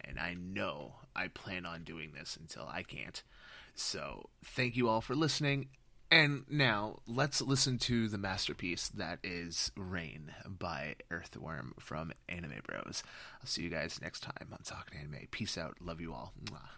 and I know I plan on doing this until I can't. So, thank you all for listening. And now, let's listen to the masterpiece that is Rain by Earthworm from Anime Bros. I'll see you guys next time on Talking Anime. Peace out. Love you all. Mwah.